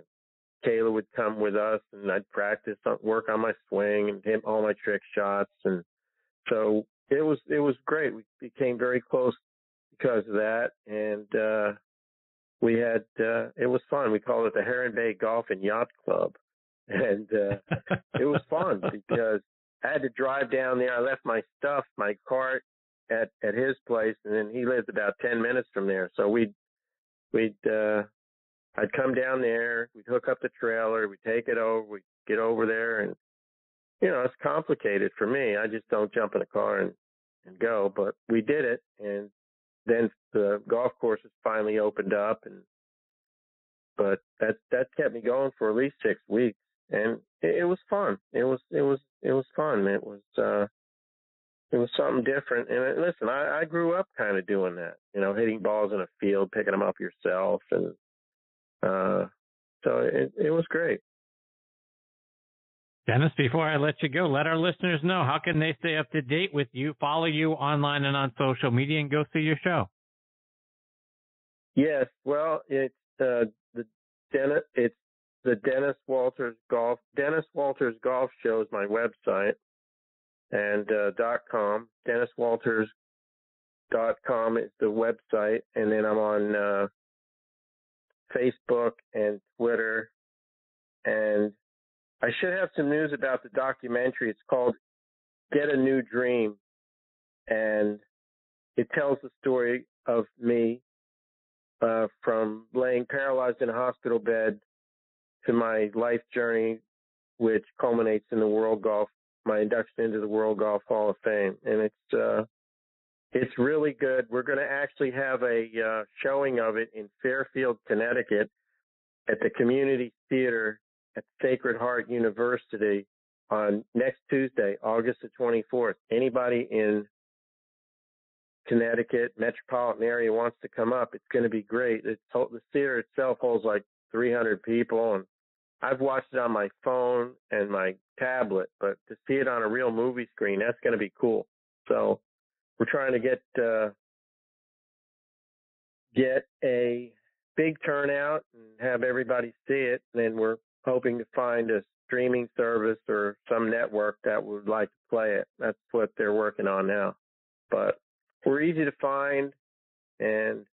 Kayla would come with us, and I'd practice, work on my swing, and hit all my trick shots, and so it was it was great. We became very close because of that, and uh, we had uh, it was fun. We called it the Heron Bay Golf and Yacht Club, and uh, it was fun because I had to drive down there. I left my stuff, my cart at at his place, and then he lived about ten minutes from there. So we'd we'd uh, I'd come down there, we'd hook up the trailer, we'd take it over, we'd get over there, and you know it's complicated for me. I just don't jump in a car and and go, but we did it, and then the golf courses finally opened up, and but that that kept me going for at least six weeks, and it, it was fun. It was it was it was fun. It was uh it was something different. And uh, listen, I, I grew up kind of doing that, you know, hitting balls in a field, picking them up yourself, and uh, so it it was great. Dennis, before I let you go, let our listeners know how can they stay up to date with you, follow you online and on social media, and go see your show. Yes, well, it's uh, the Dennis. It's the Dennis Walters Golf. Dennis Walters Golf Show is my website, and uh, dot com. Dennis Walters dot com is the website, and then I'm on uh, Facebook and Twitter, and I should have some news about the documentary. It's called Get a New Dream, and it tells the story of me uh, from laying paralyzed in a hospital bed to my life journey, which culminates in the World Golf, my induction into the World Golf Hall of Fame, and it's uh, it's really good. We're going to actually have a uh, showing of it in Fairfield, Connecticut, at the Community Theater at Sacred Heart University on next Tuesday, August the 24th. Anybody in Connecticut metropolitan area wants to come up, it's going to be great. It's, the theater itself holds like 300 people, and I've watched it on my phone and my tablet, but to see it on a real movie screen, that's going to be cool. So we're trying to get uh, get a big turnout and have everybody see it. And then we're hoping to find a streaming service or some network that would like to play it. That's what they're working on now. But we're easy to find and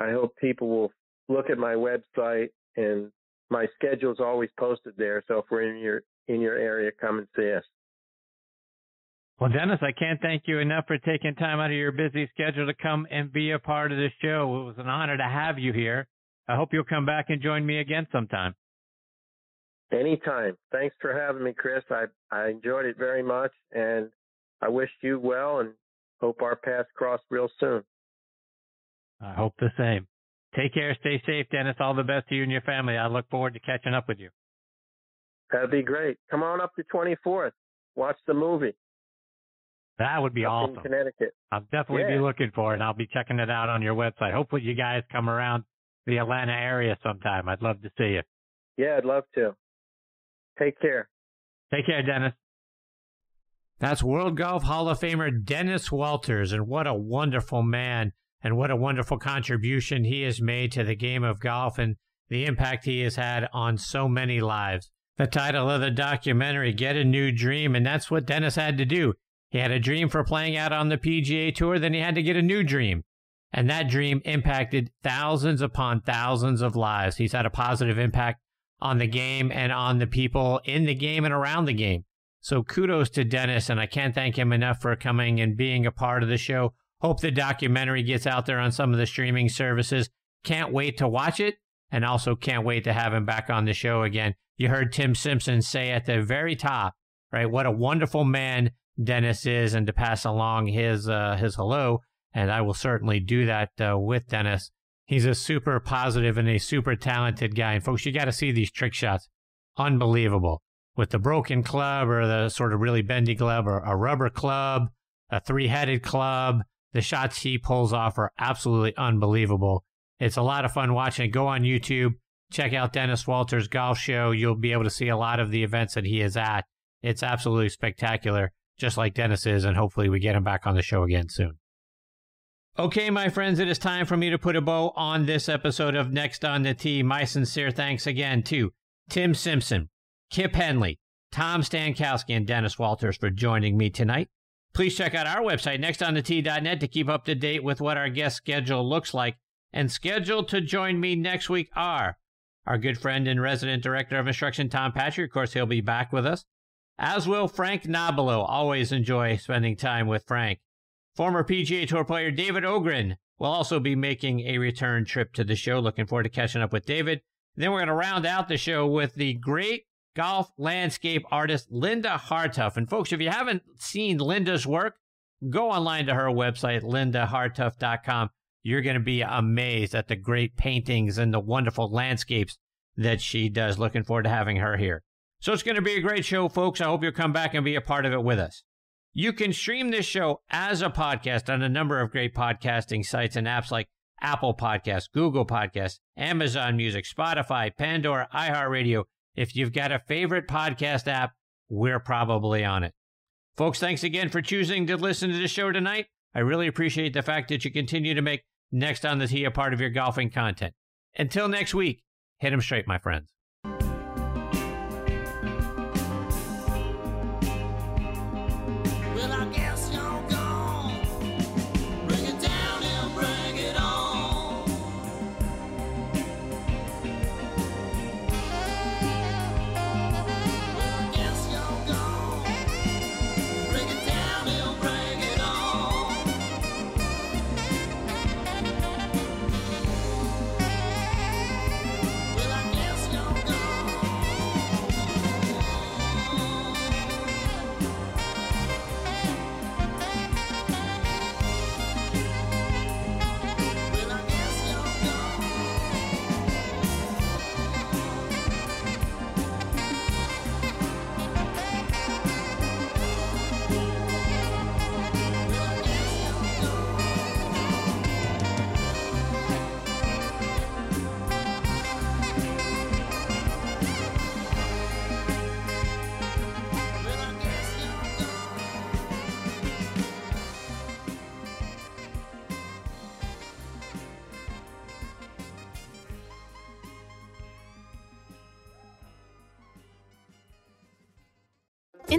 I hope people will look at my website and my schedule is always posted there. So if we're in your in your area, come and see us. Well, Dennis, I can't thank you enough for taking time out of your busy schedule to come and be a part of this show. It was an honor to have you here. I hope you'll come back and join me again sometime. Anytime. Thanks for having me, Chris. I, I enjoyed it very much and I wish you well and hope our paths cross real soon. I hope the same. Take care. Stay safe, Dennis. All the best to you and your family. I look forward to catching up with you. That'd be great. Come on up to 24th. Watch the movie. That would be up awesome. In Connecticut. I'll definitely yeah. be looking for it, and I'll be checking it out on your website. Hopefully, you guys come around the Atlanta area sometime. I'd love to see you. Yeah, I'd love to. Take care. Take care, Dennis. That's World Golf Hall of Famer Dennis Walters, and what a wonderful man, and what a wonderful contribution he has made to the game of golf and the impact he has had on so many lives. The title of the documentary, Get a New Dream, and that's what Dennis had to do. He had a dream for playing out on the PGA Tour, then he had to get a new dream. And that dream impacted thousands upon thousands of lives. He's had a positive impact on the game and on the people in the game and around the game. So kudos to Dennis, and I can't thank him enough for coming and being a part of the show. Hope the documentary gets out there on some of the streaming services. Can't wait to watch it, and also can't wait to have him back on the show again. You heard Tim Simpson say at the very top, right, what a wonderful man Dennis is, and to pass along his uh, his hello. And I will certainly do that uh, with Dennis. He's a super positive and a super talented guy. And folks, you got to see these trick shots. Unbelievable. With the broken club or the sort of really bendy club or a rubber club, a three headed club, the shots he pulls off are absolutely unbelievable. It's a lot of fun watching. Go on YouTube, check out Dennis Walters' golf show. You'll be able to see a lot of the events that he is at. It's absolutely spectacular, just like Dennis is, and hopefully we get him back on the show again soon. Okay, my friends, it is time for me to put a bow on this episode of Next on the Tee. My sincere thanks again to Tim Simpson, Kip Henley, Tom Stankowski, and Dennis Walters for joining me tonight. Please check out our website, nextonthetee.net, to keep up to date with what our guest schedule looks like. And scheduled to join me next week are our good friend and resident director of instruction, Tom Patrick. Of course, he'll be back with us. As will Frank Nobilo. Always enjoy spending time with Frank. Former PGA Tour player David Ogrin will also be making a return trip to the show. Looking forward to catching up with David. Then we're going to round out the show with the great golf landscape artist Linda Hartough. And folks, if you haven't seen Linda's work, go online to her website, lindahartough.com. You're going to be amazed at the great paintings and the wonderful landscapes that she does. Looking forward to having her here. So it's going to be a great show, folks. I hope you'll come back and be a part of it with us. You can stream this show as a podcast on a number of great podcasting sites and apps like Apple Podcasts, Google Podcasts, Amazon Music, Spotify, Pandora, iHeartRadio. If you've got a favorite podcast app, we're probably on it. Folks, thanks again for choosing to listen to the show tonight. I really appreciate the fact that you continue to make Next on the Tee a part of your golfing content. Until next week, hit 'em straight, my friends.